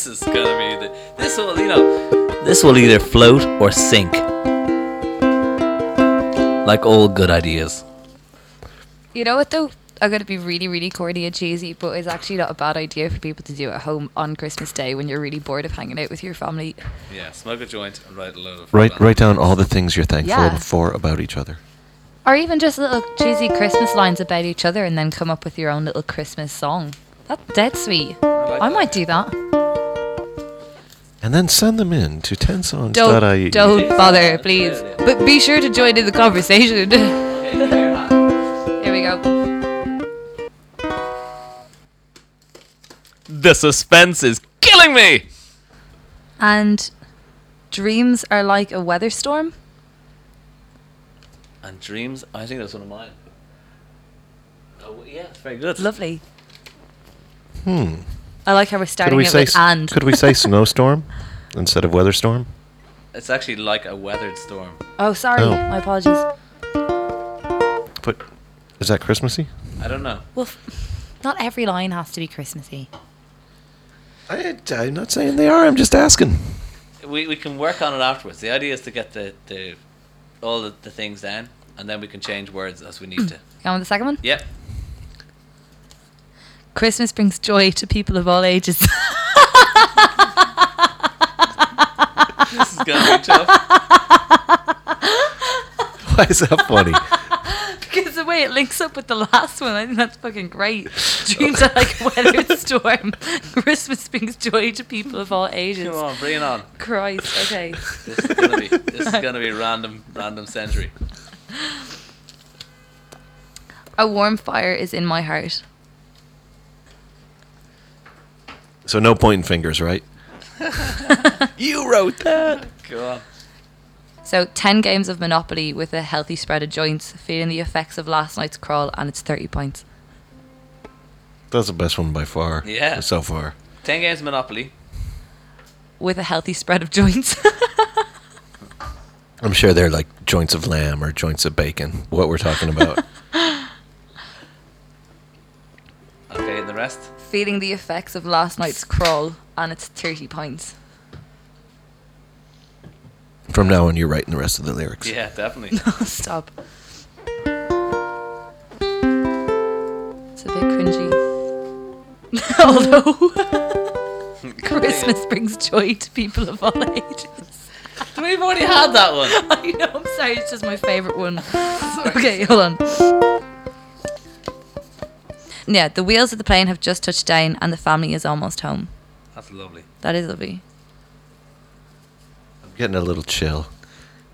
Is gonna be the. This will, you know, this will either float or sink. Like all good ideas. You know what though? I'm gonna be really, really corny and cheesy, but it's actually not a bad idea for people to do at home on Christmas Day when you're really bored of hanging out with your family. Yeah, smoke a joint and write a load of. Write write down all the things you're thankful Yeah. for about each other. Or even just little cheesy Christmas lines about each other and then come up with your own little Christmas song. That's dead sweet. like I that. might do that. And then send them in to 10songs.ie. Don't, don't bother, please. But be sure to join in the conversation. Here we go. The suspense is killing me. And dreams are like a weather storm. And dreams, I think that's one of mine. Oh yeah, it's very good. Lovely. Hmm. I like how we're Could starting we it say with s- and. could we say snowstorm instead of weather storm? It's actually like a weathered storm. Oh, sorry. Oh. My apologies. But is that Christmassy? I don't know. Well, f- not every line has to be Christmassy. I, I'm not saying they are. I'm just asking. We, we can work on it afterwards. The idea is to get the, the all the, the things down, and then we can change words as we need mm. to. Go on with the second one. Yep. Christmas brings joy to people of all ages. This is gonna be tough. Why is that funny? because the way it links up with the last one, I think that's fucking great. Dreams are like a weathered storm. Christmas brings joy to people of all ages. Come on, bring it on. Christ. Okay. This is gonna be this is gonna be random random century. A warm fire is in my heart. So no pointing fingers, right? you wrote that. Go on. So, 10 games of Monopoly with a healthy spread of joints, feeling the effects of last night's crawl, and it's 30 points. That's the best one by far. Yeah. So far. Ten games of Monopoly. With a healthy spread of joints. I'm sure they're like joints of lamb or joints of bacon. What we're talking about. Okay, and the rest. Feeling the effects of last night's crawl, and it's 30 points. From now on, you're writing the rest of the lyrics. Yeah, definitely. No, Stop. It's a bit cringy. Although Christmas brings joy to people of all ages. We've already had that one. I know, I'm sorry, it's just my favourite one. okay, hold on. Yeah, the wheels of the plane have just touched down and the family is almost home. That's lovely. That is lovely. I'm getting a little chill,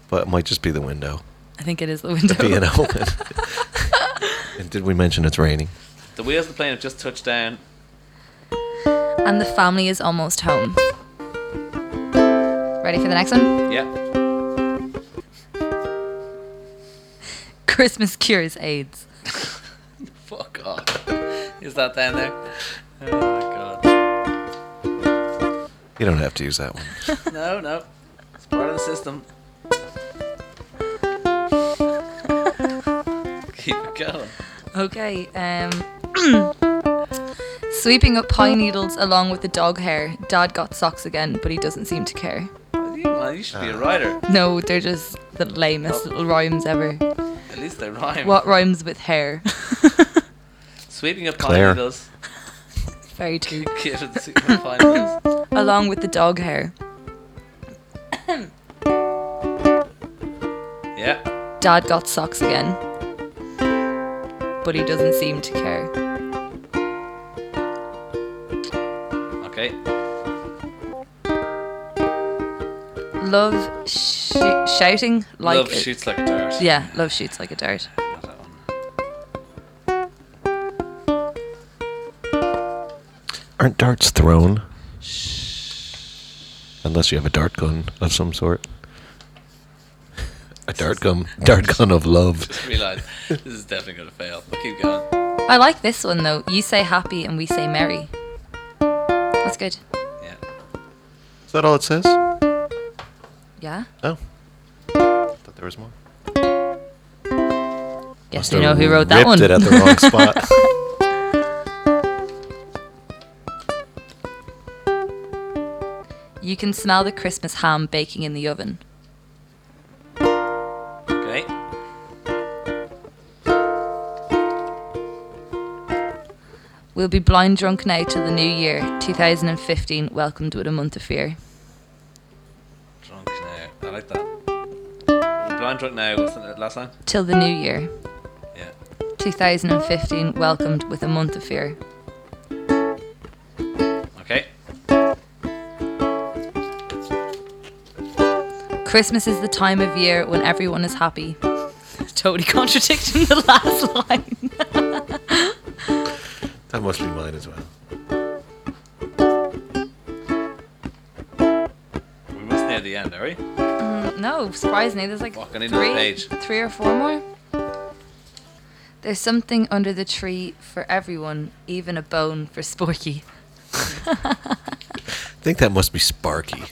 but it might just be the window I think it is the window. being open. and did we mention it's raining? The wheels of the plane have just touched down. and the family is almost home. Ready for the next one? Yeah. Christmas cures AIDS. Fuck off. Is that down there? Oh my god. You don't have to use that one. No, no. It's part of the system. Keep it going. Okay. Um, sweeping up pine needles along with the dog hair. Dad got socks again, but he doesn't seem to care. You, man, you should be a writer. No, they're just the lamest little rhymes ever. At least they rhyme. What rhymes with hair? Sweeping up Claire. pine needles. Very true. Give it sweeping up pine needles. Along with the dog hair. Yeah. Dad got socks again, but he doesn't seem to care. Okay. Love sh- shouting like Love a- shoots like a dart. Yeah, love shoots like a dart. Aren't darts thrown? Unless you have a dart gun of some sort. A dart gun, dart gun of love. Just realised this is definitely going to fail. But keep going. I like this one though. You say happy and we say merry. That's good. Yeah. Is that all it says? Yeah. Oh. Thought there was more. Yes, Must you know who wrote that ripped one. it at the wrong spot. you can smell the Christmas ham baking in the oven. Okay. We'll be blind drunk now till the new year, 2015, welcomed with a month of fear. Drunk now. I like that. Blind drunk now. What's the last line? Till the new year, Yeah. 2015, welcomed with a month of fear. Christmas is the time of year when everyone is happy. Totally contradicting the last line. that must be mine as well. We must near the end, are we? Mm, no, surprisingly, there's like Walking into the three, page. three or four more. There's something under the tree for everyone, even a bone for Sporky. I think that must be Sparky.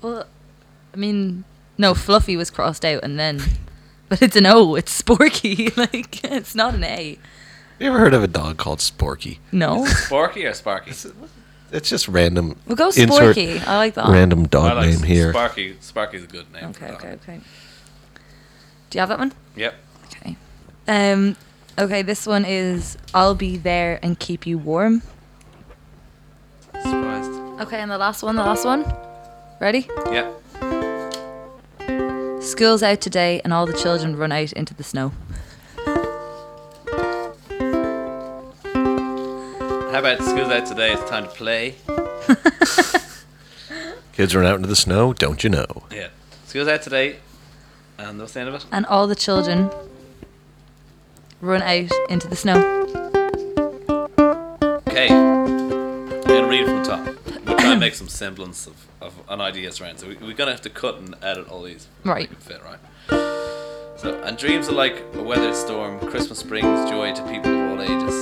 Well, I mean, no, Fluffy was crossed out and then, but it's an O. It's Sporky. like it's not an A. You ever heard of a dog called Sporky? No, Sporky or Sparky? It's just random. we'll go Sporky. I like that. Random dog I like name here. Sparky. Sparky's a good name. Okay, okay, okay. Do you have that one? Yep. Okay. Um. Okay, this one is I'll be there and keep you warm. Surprised. Okay, and the last one, the last one. Ready? Yeah. School's out today and all the children run out into the snow. How about school's out today? It's time to play. Kids run out into the snow, don't you know? Yeah. School's out today. And what's the end of it? And all the children run out into the snow. Okay. try and make some semblance of, of an idea around. So we, we're gonna have to cut and edit all these. Right. Make fit right. So and dreams are like a weathered storm. Christmas brings joy to people of all ages.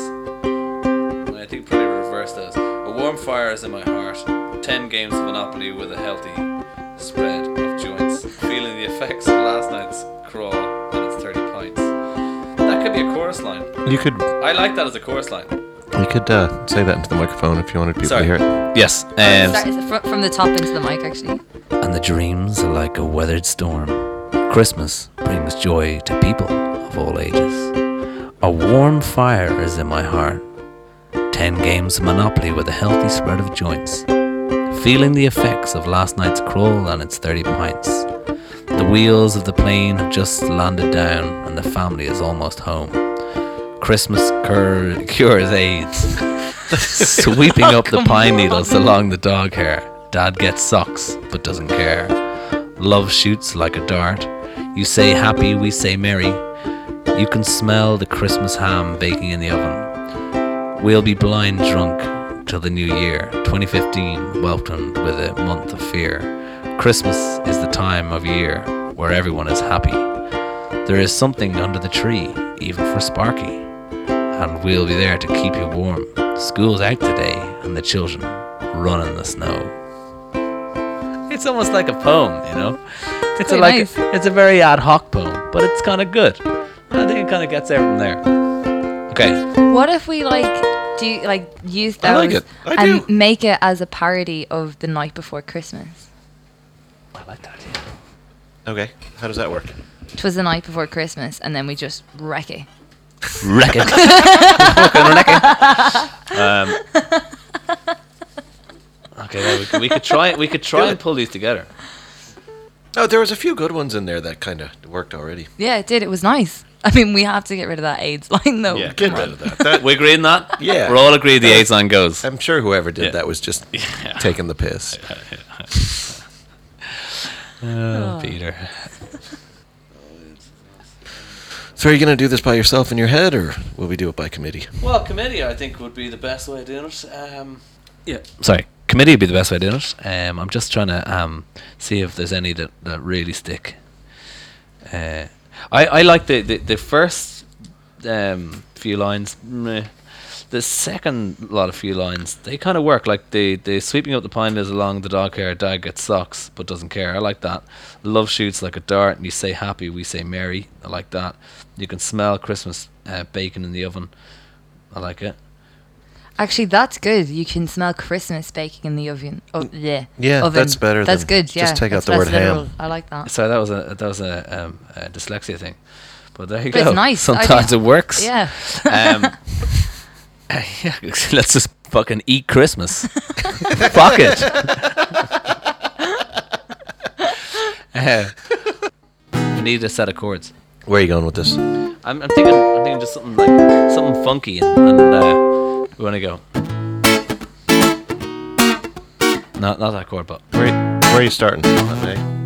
And I think probably reverse those. A warm fire is in my heart. Ten games of Monopoly with a healthy spread of joints. Feeling the effects of last night's crawl and its thirty pints. That could be a chorus line. You could I like that as a chorus line. You could uh, say that into the microphone if you wanted people Sorry. to hear it. Yes. Start is fr- from the top into the mic, actually. And the dreams are like a weathered storm. Christmas brings joy to people of all ages. A warm fire is in my heart. Ten games of Monopoly with a healthy spread of joints. Feeling the effects of last night's crawl and its 30 pints. The wheels of the plane have just landed down and the family is almost home. Christmas cur- cures AIDS. Sweeping up the pine needles along the dog hair. Dad gets socks but doesn't care. Love shoots like a dart. You say happy, we say merry. You can smell the Christmas ham baking in the oven. We'll be blind drunk till the new year, 2015, welcomed with a month of fear. Christmas is the time of year where everyone is happy. There is something under the tree, even for Sparky, and we'll be there to keep you warm. School's out today, and the children run in the snow. It's almost like a poem, you know. It's a, like nice. it's a very ad hoc poem, but it's kind of good. I think it kind of gets there from there. Okay, What if we like do like use those I like it. I and do. make it as a parody of the night before Christmas? I like that. Yeah. Okay. How does that work? Twas the night before Christmas, and then we just wreck it. Wreck it. Fucking wreck. Um, okay, well, we, could, we could try. We could try and pull these together. Oh, there was a few good ones in there that kind of worked already. Yeah, it did. It was nice. I mean, we have to get rid of that AIDS line, though. Yeah, Get rid of that. that We agree on that. Yeah. we're all agreed. The AIDS line goes. I'm sure whoever did Yeah. that was just Yeah. taking the piss. Oh, Peter. So are you going to do this by yourself in your head, or will we do it by committee? Well, committee, I think, would be the best way of doing it. Um, yeah. Sorry, committee would be the best way of doing it. Um, I'm just trying to um, see if there's any that, that really stick. Uh, I, I like the, the, the first um, few lines. Meh. The second lot of few lines, they kind of work. Like the the sweeping up the pine is along the dog hair. Dad gets socks but doesn't care. I like that. Love shoots like a dart, and you say happy, we say merry. I like that. You can smell Christmas uh, bacon in the oven. I like it. Actually, that's good. You can smell Christmas baking in the oven. Oh, yeah. Yeah, oven. that's better That's than- good. just take out the word literal. ham. I like that. Sorry, that was a that was a, um, a dyslexia thing. But there you But it's go. nice. Sometimes it works. Yeah. Um, yeah, let's just fucking eat Christmas. Fuck it. Uh, we need a set of chords. Where are you going with this? I'm, I'm thinking, I'm thinking just something like something funky, and, and uh, we want to go. Not not that chord, but Where, where are you starting? Okay.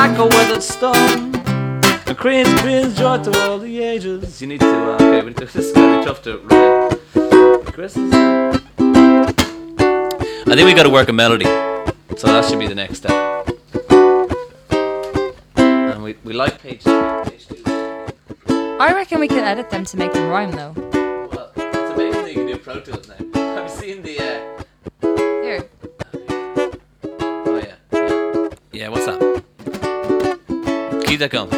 Like a weathered stone. And brings, brings joy to all the ages. You need to, uh, okay, we need to, this is going to be tough to write. Christmas. I think we got to work a melody. So that should be the next step. And we, we like page two. Page two. I reckon we could edit them to make them rhyme, though. Well, it's amazing that you can do Pro Tools now. Have you seen the, uh, Here. oh yeah, yeah. Yeah, what's that? Going.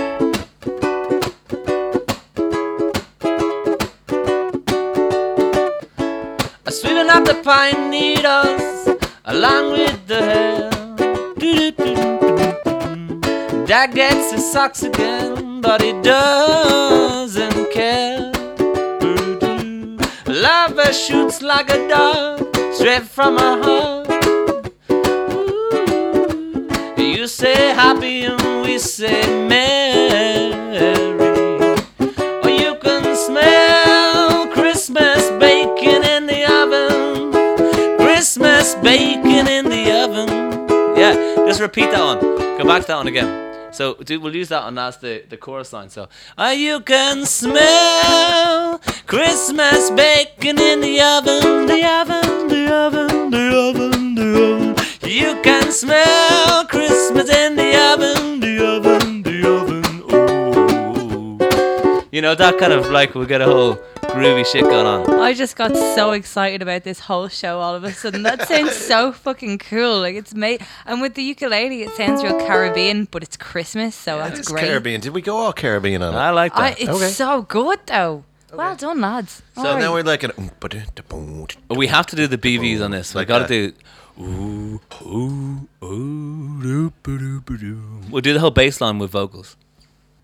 A swimming up the pine needles along with the hair. Dad gets his socks again, but he doesn't care. Lover shoots like a dog straight from her heart. You say happy we say merry. Or you can smell Christmas bacon in the oven. Christmas bacon in the oven. Yeah, just repeat that one. Go back to that one again. So do, we'll use that one as the, the chorus line. So, uh, you can smell Christmas bacon in the oven, the oven, the oven, the oven, the oven. You can smell Christmas in the oven, You know, that kind of like we'll get a whole groovy shit going on. I just got so excited about this whole show all of a sudden. That sounds so fucking cool. Like it's made, and with the ukulele, it sounds real Caribbean, but it's Christmas, so that's It's great. Caribbean. Did we go all Caribbean on it? I like I, that. it's Okay. so good though. Well done, lads. so Alright. now we're like an. Um, we have to do the BVs on this. We Like got to that. do. Ooh, ooh, ooh, doo, ba, doo, ba, doo. We'll do the whole bass line with vocals.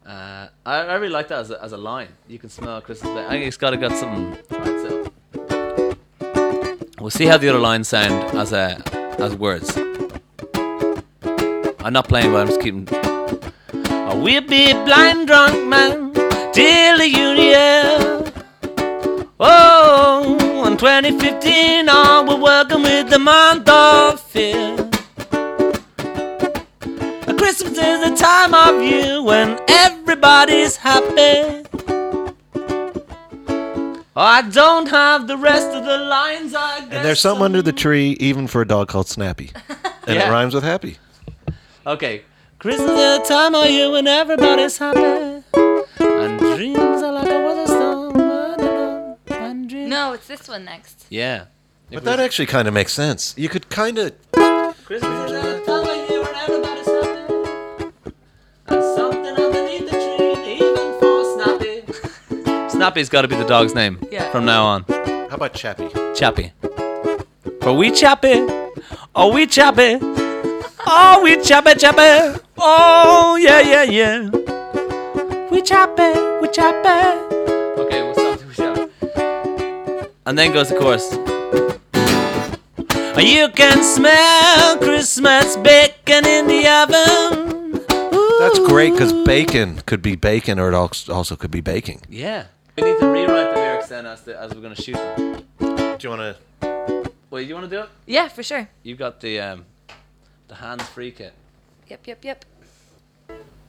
Uh, I, I really like that as a, as a line. You can smell Christmas. I think it's got to got some. We'll see how the other lines sound as a as words. I'm not playing, but I'm just keeping. Oh, we'll be blind drunk man till the union. Oh, in 2015 on, we're working with the month of fear. Christmas is the time of year when everybody's happy. Oh, I don't have the rest of the lines, I guess. And there's something under the tree, even for a dog called Snappy. And Yeah. it rhymes with happy. Okay. Christmas is the time of year when everybody's happy. And dreams are like a weather storm. And dreams- No, it's this one next. Yeah. But that actually kind of makes sense. You could kind of. Christmas is the Snappy's got to be the dog's name Yeah. from now on. How about Chappy? Chappy. For we Chappy. Oh, we Chappy. Oh, we Chappy, Chappy. Oh, yeah, yeah, yeah. We Chappy, we Chappy. Okay, we'll stop. We Chappy. And then goes the chorus. You can smell Christmas bacon in the oven. That's great because Ooh. bacon could be bacon or it als- also could be baking. Yeah. We need to rewrite the lyrics then as, the, as we're going to shoot them. Do you want to. Wait, you want to do it? Yeah, for sure. You got the um, the hands free kit. Yep, yep, yep.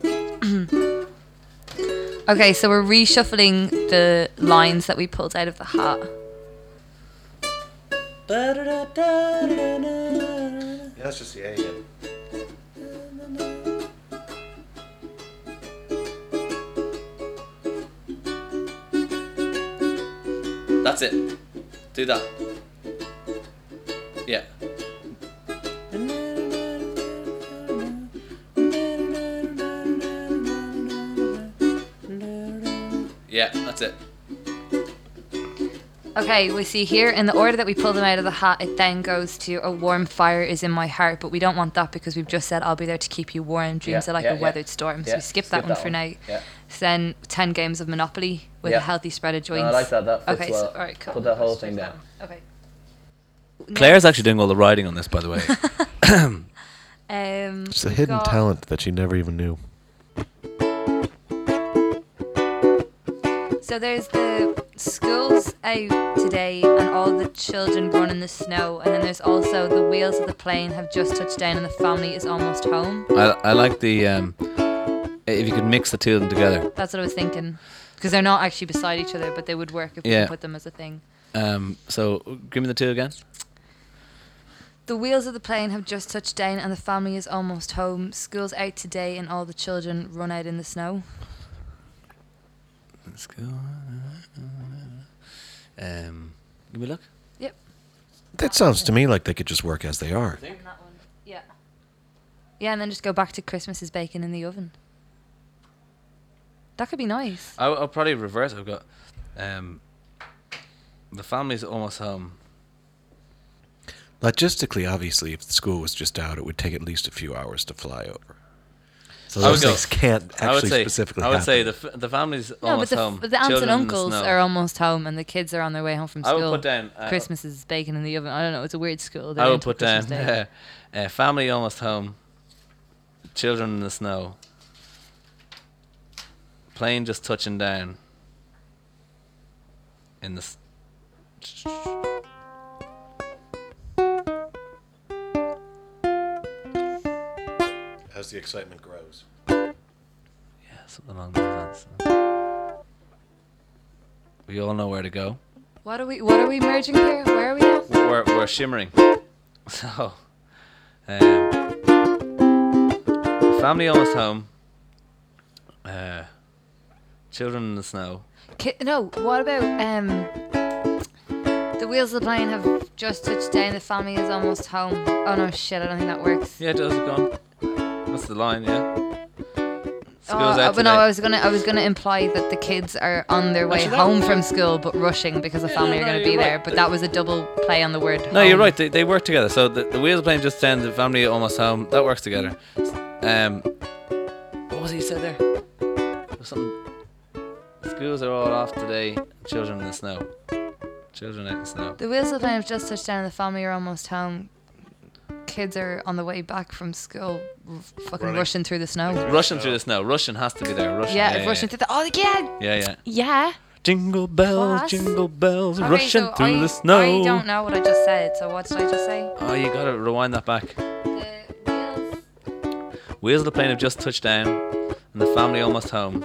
okay, so we're reshuffling the lines that we pulled out of the hat. Yeah, that's just the A again. That's it. Do that. Yeah. Yeah, that's it. Okay, we see here in the order that we pull them out of the hat, it then goes to a warm fire is in my heart, but we don't want that because we've just said I'll be there to keep you warm. Dreams Yeah, are like yeah, a yeah. weathered storm, so Yeah, we skip, skip that one that for one. now. Yeah. So then ten games of Monopoly with Yeah. a healthy spread of No, joints. I like that. That fits okay, well. so all right, cool. Put that whole thing do down. that one. Okay. Claire's Next, actually doing all the writing on this, by the way. Um, It's a hidden got- talent that she never even knew. So there's the schools out today and all the children run in the snow, and then there's also the wheels of the plane have just touched down and the family is almost home. I, I like the um, if you could mix the two of them together. That's what I was thinking, because they're not actually beside each other, but they would work if we Yeah. can put them as a thing. Um, so give me the two again. The wheels of the plane have just touched down and the family is almost home. School's out today and all the children run out in the snow. Let's go. Um, give me a look. Yep. That sounds to me like they could just work as they are. And that one, yeah. Yeah, and then just go back to Christmas's bacon in the oven. That could be nice. I'll, I'll probably reverse. I've got um, the family's almost home. Logistically, obviously, if the school was just out, it would take at least a few hours to fly over. So I would those go- things can't actually I would say. specifically I would happen. say the f- the family's No, but almost the, f- home. but the aunts and Children in the uncles are almost home and the kids are on their way home from school. I school. would put down. Uh, Christmas is bacon in the oven. I don't know. It's a weird school. They're I would put Christmas down Day. uh, family almost home. Children in the snow. Plane just touching down. In the. As the excitement grows. yeah, something along those lines. We all know where to go. What are we? What are we merging here? Where are we at? We're, we're shimmering. So, um, family almost home. Uh, children in the snow. Ki- no. What about um? The wheels of the plane have just touched down. The family is almost home. Oh no, shit! I don't think that works. Yeah, does it gone? That's the line, yeah. Oh, School's out but no, today. I was gonna, I was gonna imply that the kids are on their way Actually, that- home from school, but rushing because the Yeah, family no, are gonna be you're there. right. But that was a double play on the word. No, you're home. right. They, they work together. So the, wheels of the wheels plane just down, the family almost home. That works together. Um, what was he you said there? There was Something. Schools are all off today. Children in the snow. Children in the snow. The wheels of the plane have just touched down. The family are almost home. Kids are on the way back from school, r- fucking Running. rushing through the snow. Russian through the snow. Russian has to be there. Russian. Yeah, yeah, rushing through the. Oh yeah, Yeah, yeah. yeah. Jingle bells, Class. jingle bells, Okay, rushing so through I, the snow. I don't know what I just said. So what did I just say? Oh, you gotta rewind that back. The wheels. Wheels of the plane have just touched down, and the family almost home.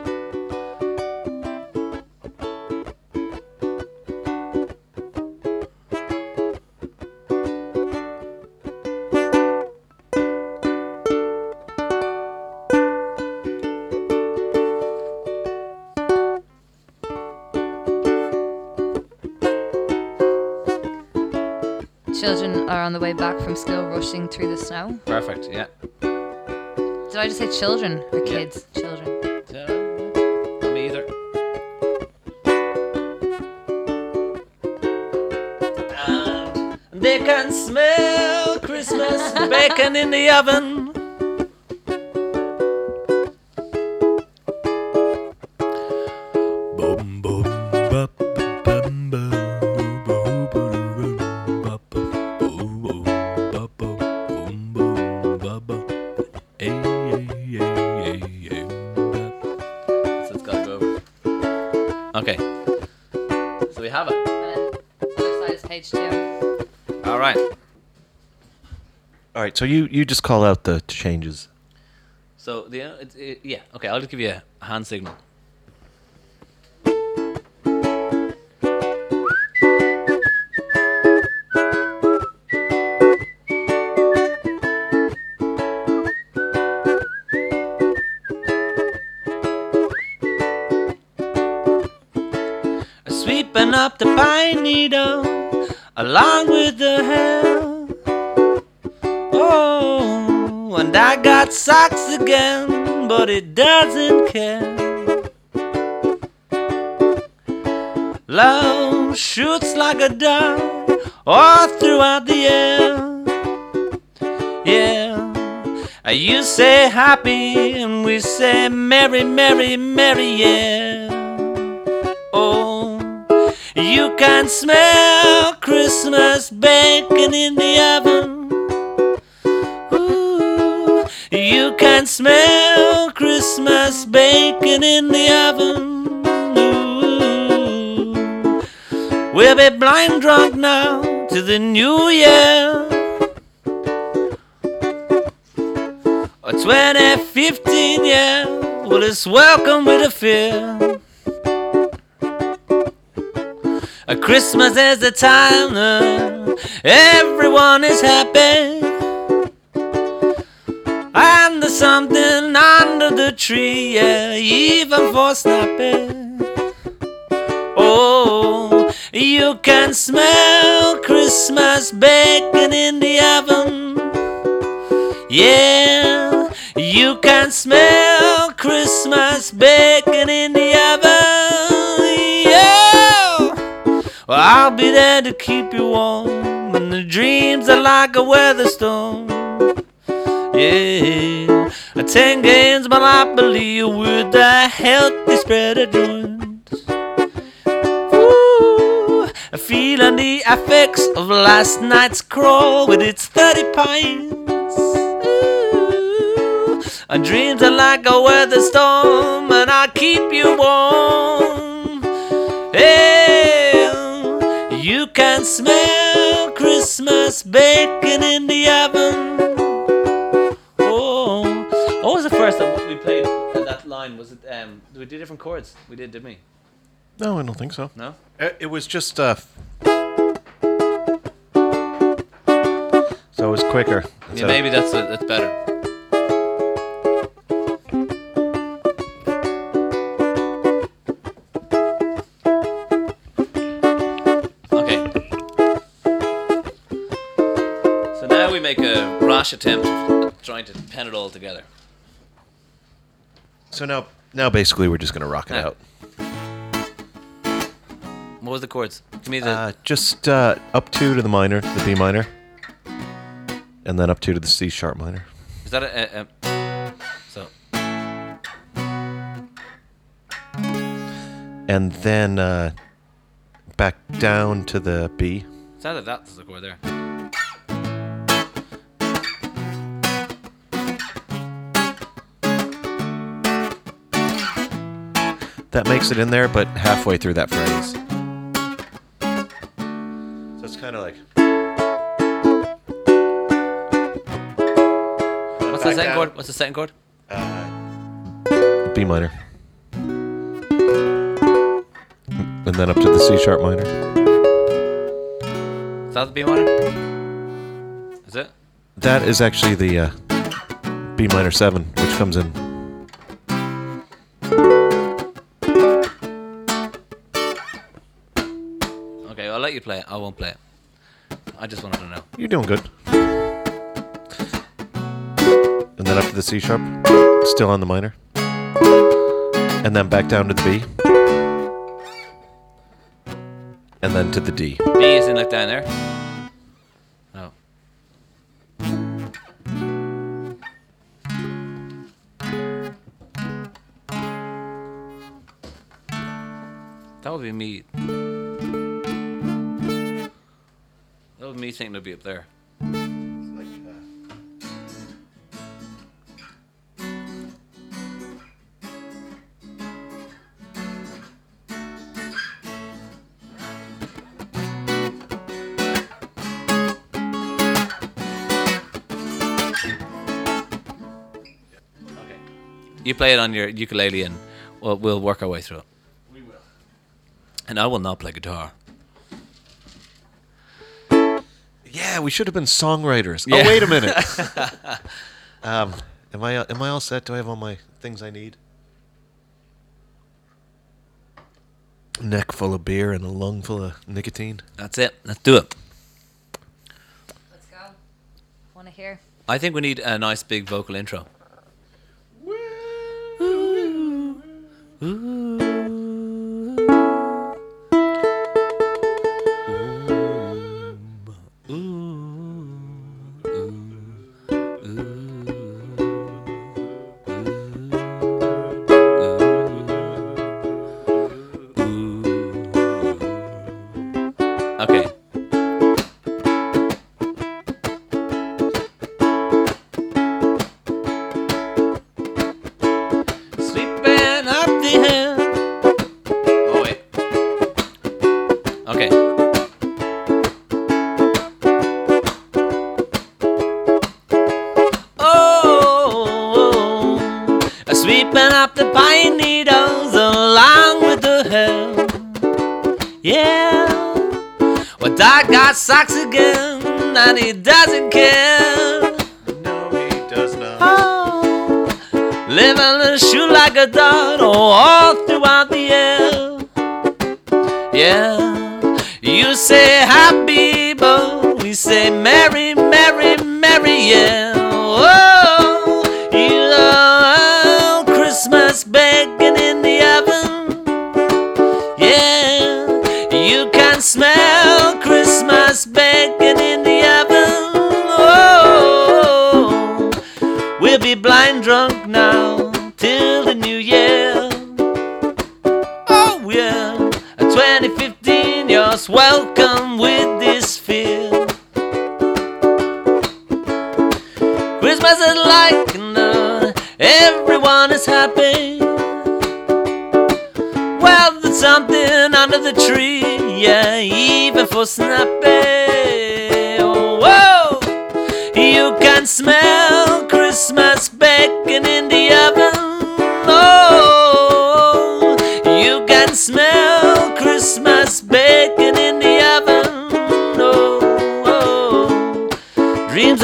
The way back from school, rushing through the snow. Perfect. Yeah. Did I just say children or Yeah. kids? Children. Not me either. And they can smell Christmas bacon in the oven. right, so you you just call out the changes. So the uh, it, it, yeah okay, I'll just give you a hand signal. Sweeping up the pine needle along with the hair. And I got socks again, but it doesn't care. Love shoots like a dart all throughout the air. Yeah, you say happy, and we say merry, merry, merry, yeah. Oh, you can smell Christmas baking in the oven. Ooh, can smell Christmas bacon in the oven. Ooh, we'll be blind drunk now to the new year. Or 2015, yeah. Well, it's welcome with a fear. A Christmas is the time everyone is happy. And there's something under the tree, yeah, even for snapping. Oh, you can smell Christmas bacon in the oven. Yeah, you can smell Christmas bacon in the oven. Yeah, well, I'll be there to keep you warm. And the dreams are like a weather storm. Yeah, ten games Monopoly with the healthy spread of joints. Ooh, feeling the effects of last night's crawl with its 30 pints. Ooh, dreams are like a weather storm, and I keep you warm. Hey, you can smell Christmas bacon in the oven. Different chords? We did, didn't we? No, I don't think so. No. It, it was just uh. So it was quicker. Yeah, Instead of- maybe that's that's better. Okay. So now we make a rash attempt at trying to pen it all together. So now, now basically we're just gonna rock it out. What was the chords? Give me the. Uh, just uh, up two to the minor, the B minor, and then up two to the C sharp minor. is that a, a, a so and then uh, back down to the B. sounded that was the chord there. That makes it in there, but halfway through that phrase. So it's kind of like. What's the second chord? What's the second chord? B minor. And then up to the C sharp minor. Is that the B minor? Is it? That is actually the uh, B minor 7, which comes in. Play it. I won't play it. I just wanted to know. You're doing good. And then up to the C sharp, still on the minor. And then back down to the B. And then to the D. B is in like down there. Oh. That would be me. That would be thinking it'd be up there. You play it on your ukulele and we'll, we'll work our way through it. We will. And I will not play guitar. Yeah, we should have been songwriters. Yeah. Oh, wait a minute. um, am I am I all set? Do I have all my things I need? neck full of beer and a lung full of nicotine. That's it. Let's do it. Let's go. Want to hear? I think we need a nice big vocal intro. Okay. socks again. I need Christmas baking in the oven. Oh, we'll be blind drunk now till the new year. Oh yeah, 2015, you're welcome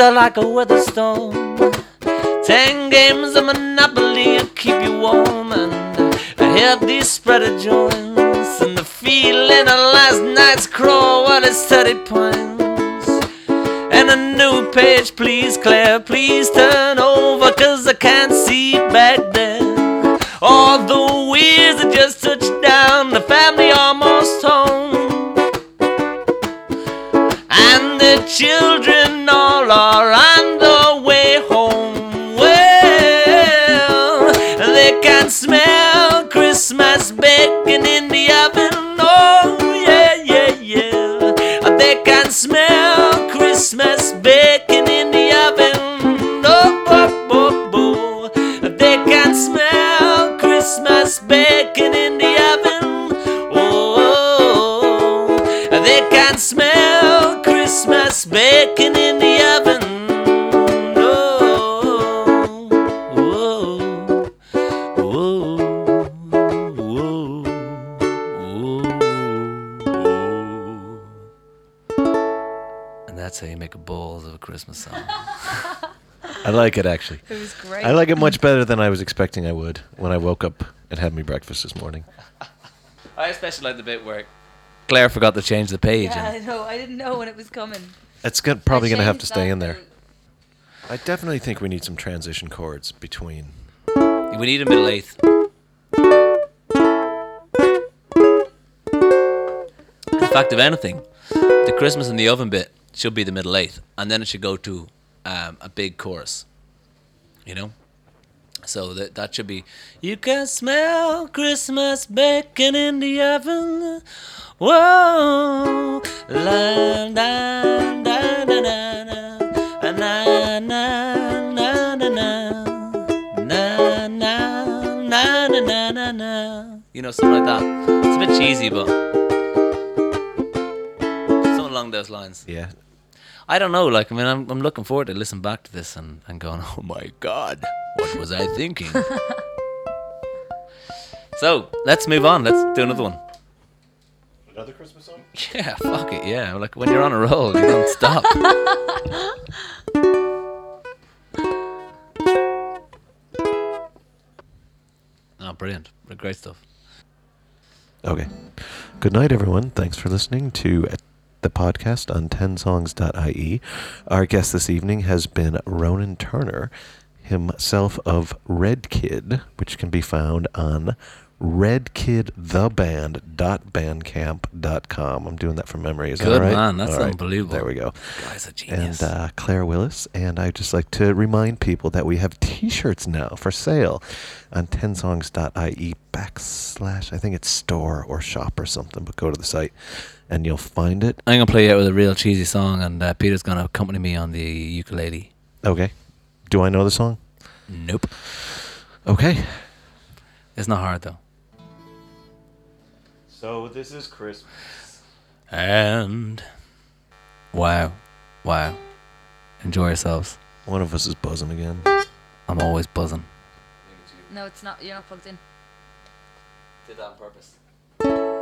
are like a weather storm. Ten games of Monopoly will keep you warm and a healthy spread of joints and the feeling of last night's crawl while it's thirty points. And a new page, please, Claire, please turn over, cause I can't see back Christmas song. I like it actually. It was great. I like it much better than I was expecting I would when I woke up and had me breakfast this morning. I especially like the bit where Claire forgot to change the page. Yeah, I and know. I didn't know when it was coming. It's good, probably going to have to stay in there. though. I definitely think we need some transition chords between. we need a middle eighth. In fact, if anything, the Christmas in the oven bit should be the middle eighth, and then it should go to um, a big chorus. You know, so that that should be. You can smell Christmas baking in the oven. Whoa, la na na na na na na na na na na na. You know, something like that. It's a bit cheesy, but along those lines. Yeah. I don't know. Like, I mean, I'm, I'm looking forward to listen back to this and, and going, oh my god, what was I thinking? so let's move on. Let's do another one. Another Christmas song? Yeah, fuck it. Yeah, like when you're on a roll, you don't stop. oh, brilliant! Great stuff. Okay. Good night, everyone. Thanks for listening to the podcast on 10songs.ie. Our guest this evening has been Ronan Turner, himself of Red Kid, which can be found on redkidtheband.bandcamp.com. I'm doing that from memory. Is that Good right? man, that's right. unbelievable. There we go. Guy's a genius. And uh, Claire Willis. And I'd just like to remind people that we have t shirts now for sale on 10songs.ie backslash, I think it's store or shop or something, but go to the site and you'll find it. I'm gonna play you out with a real cheesy song, and uh, Peter's gonna accompany me on the ukulele. Okay. Do I know the song? Nope, Okay. it's not hard though. So this is Christmas. And wow, wow, enjoy yourselves. One of us is buzzing again. I'm always buzzing. No, it's not. You're not plugged in. Did that on purpose.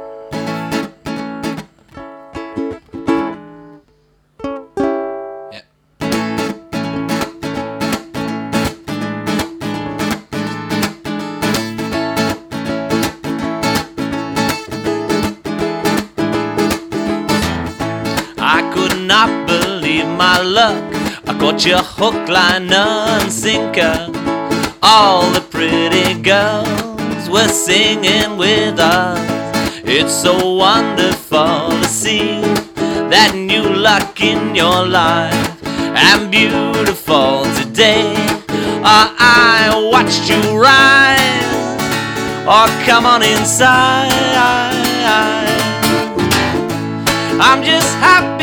Luck. I caught you hook, line, and sinker. All the pretty girls were singing with us. It's so wonderful to see that new luck in your life. And beautiful today. Oh, I watched you rise. Oh, come on inside. I'm just happy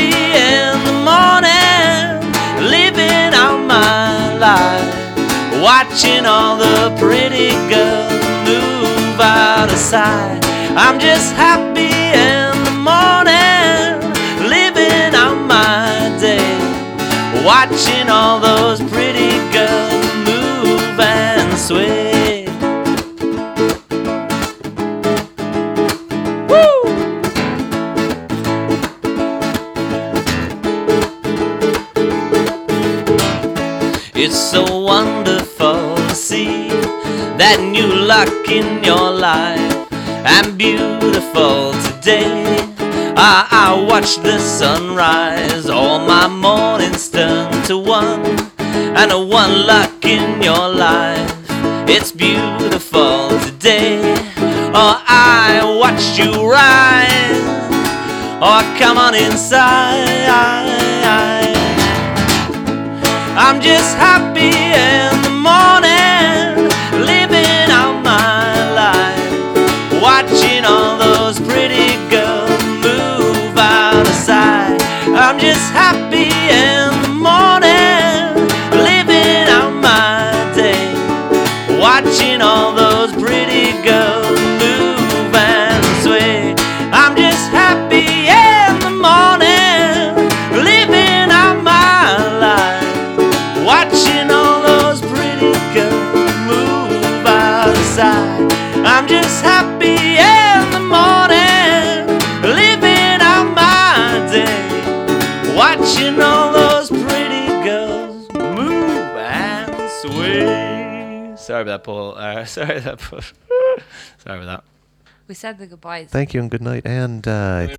watching all the pretty girls move out of sight. I'm just happy in the morning, living out my day, watching all those pretty girls move and sway. It's so wonderful that new luck in your life I'm beautiful today. I, I watch the sunrise, all my mornings turn to one, and a one luck in your life. It's beautiful today. Oh, I watched you rise. Oh, come on inside. I'm just happy in the morning, Sorry about that, Paul. Uh, sorry about that, Paul. sorry about that. We said the goodbyes. Thank you and good night. And uh,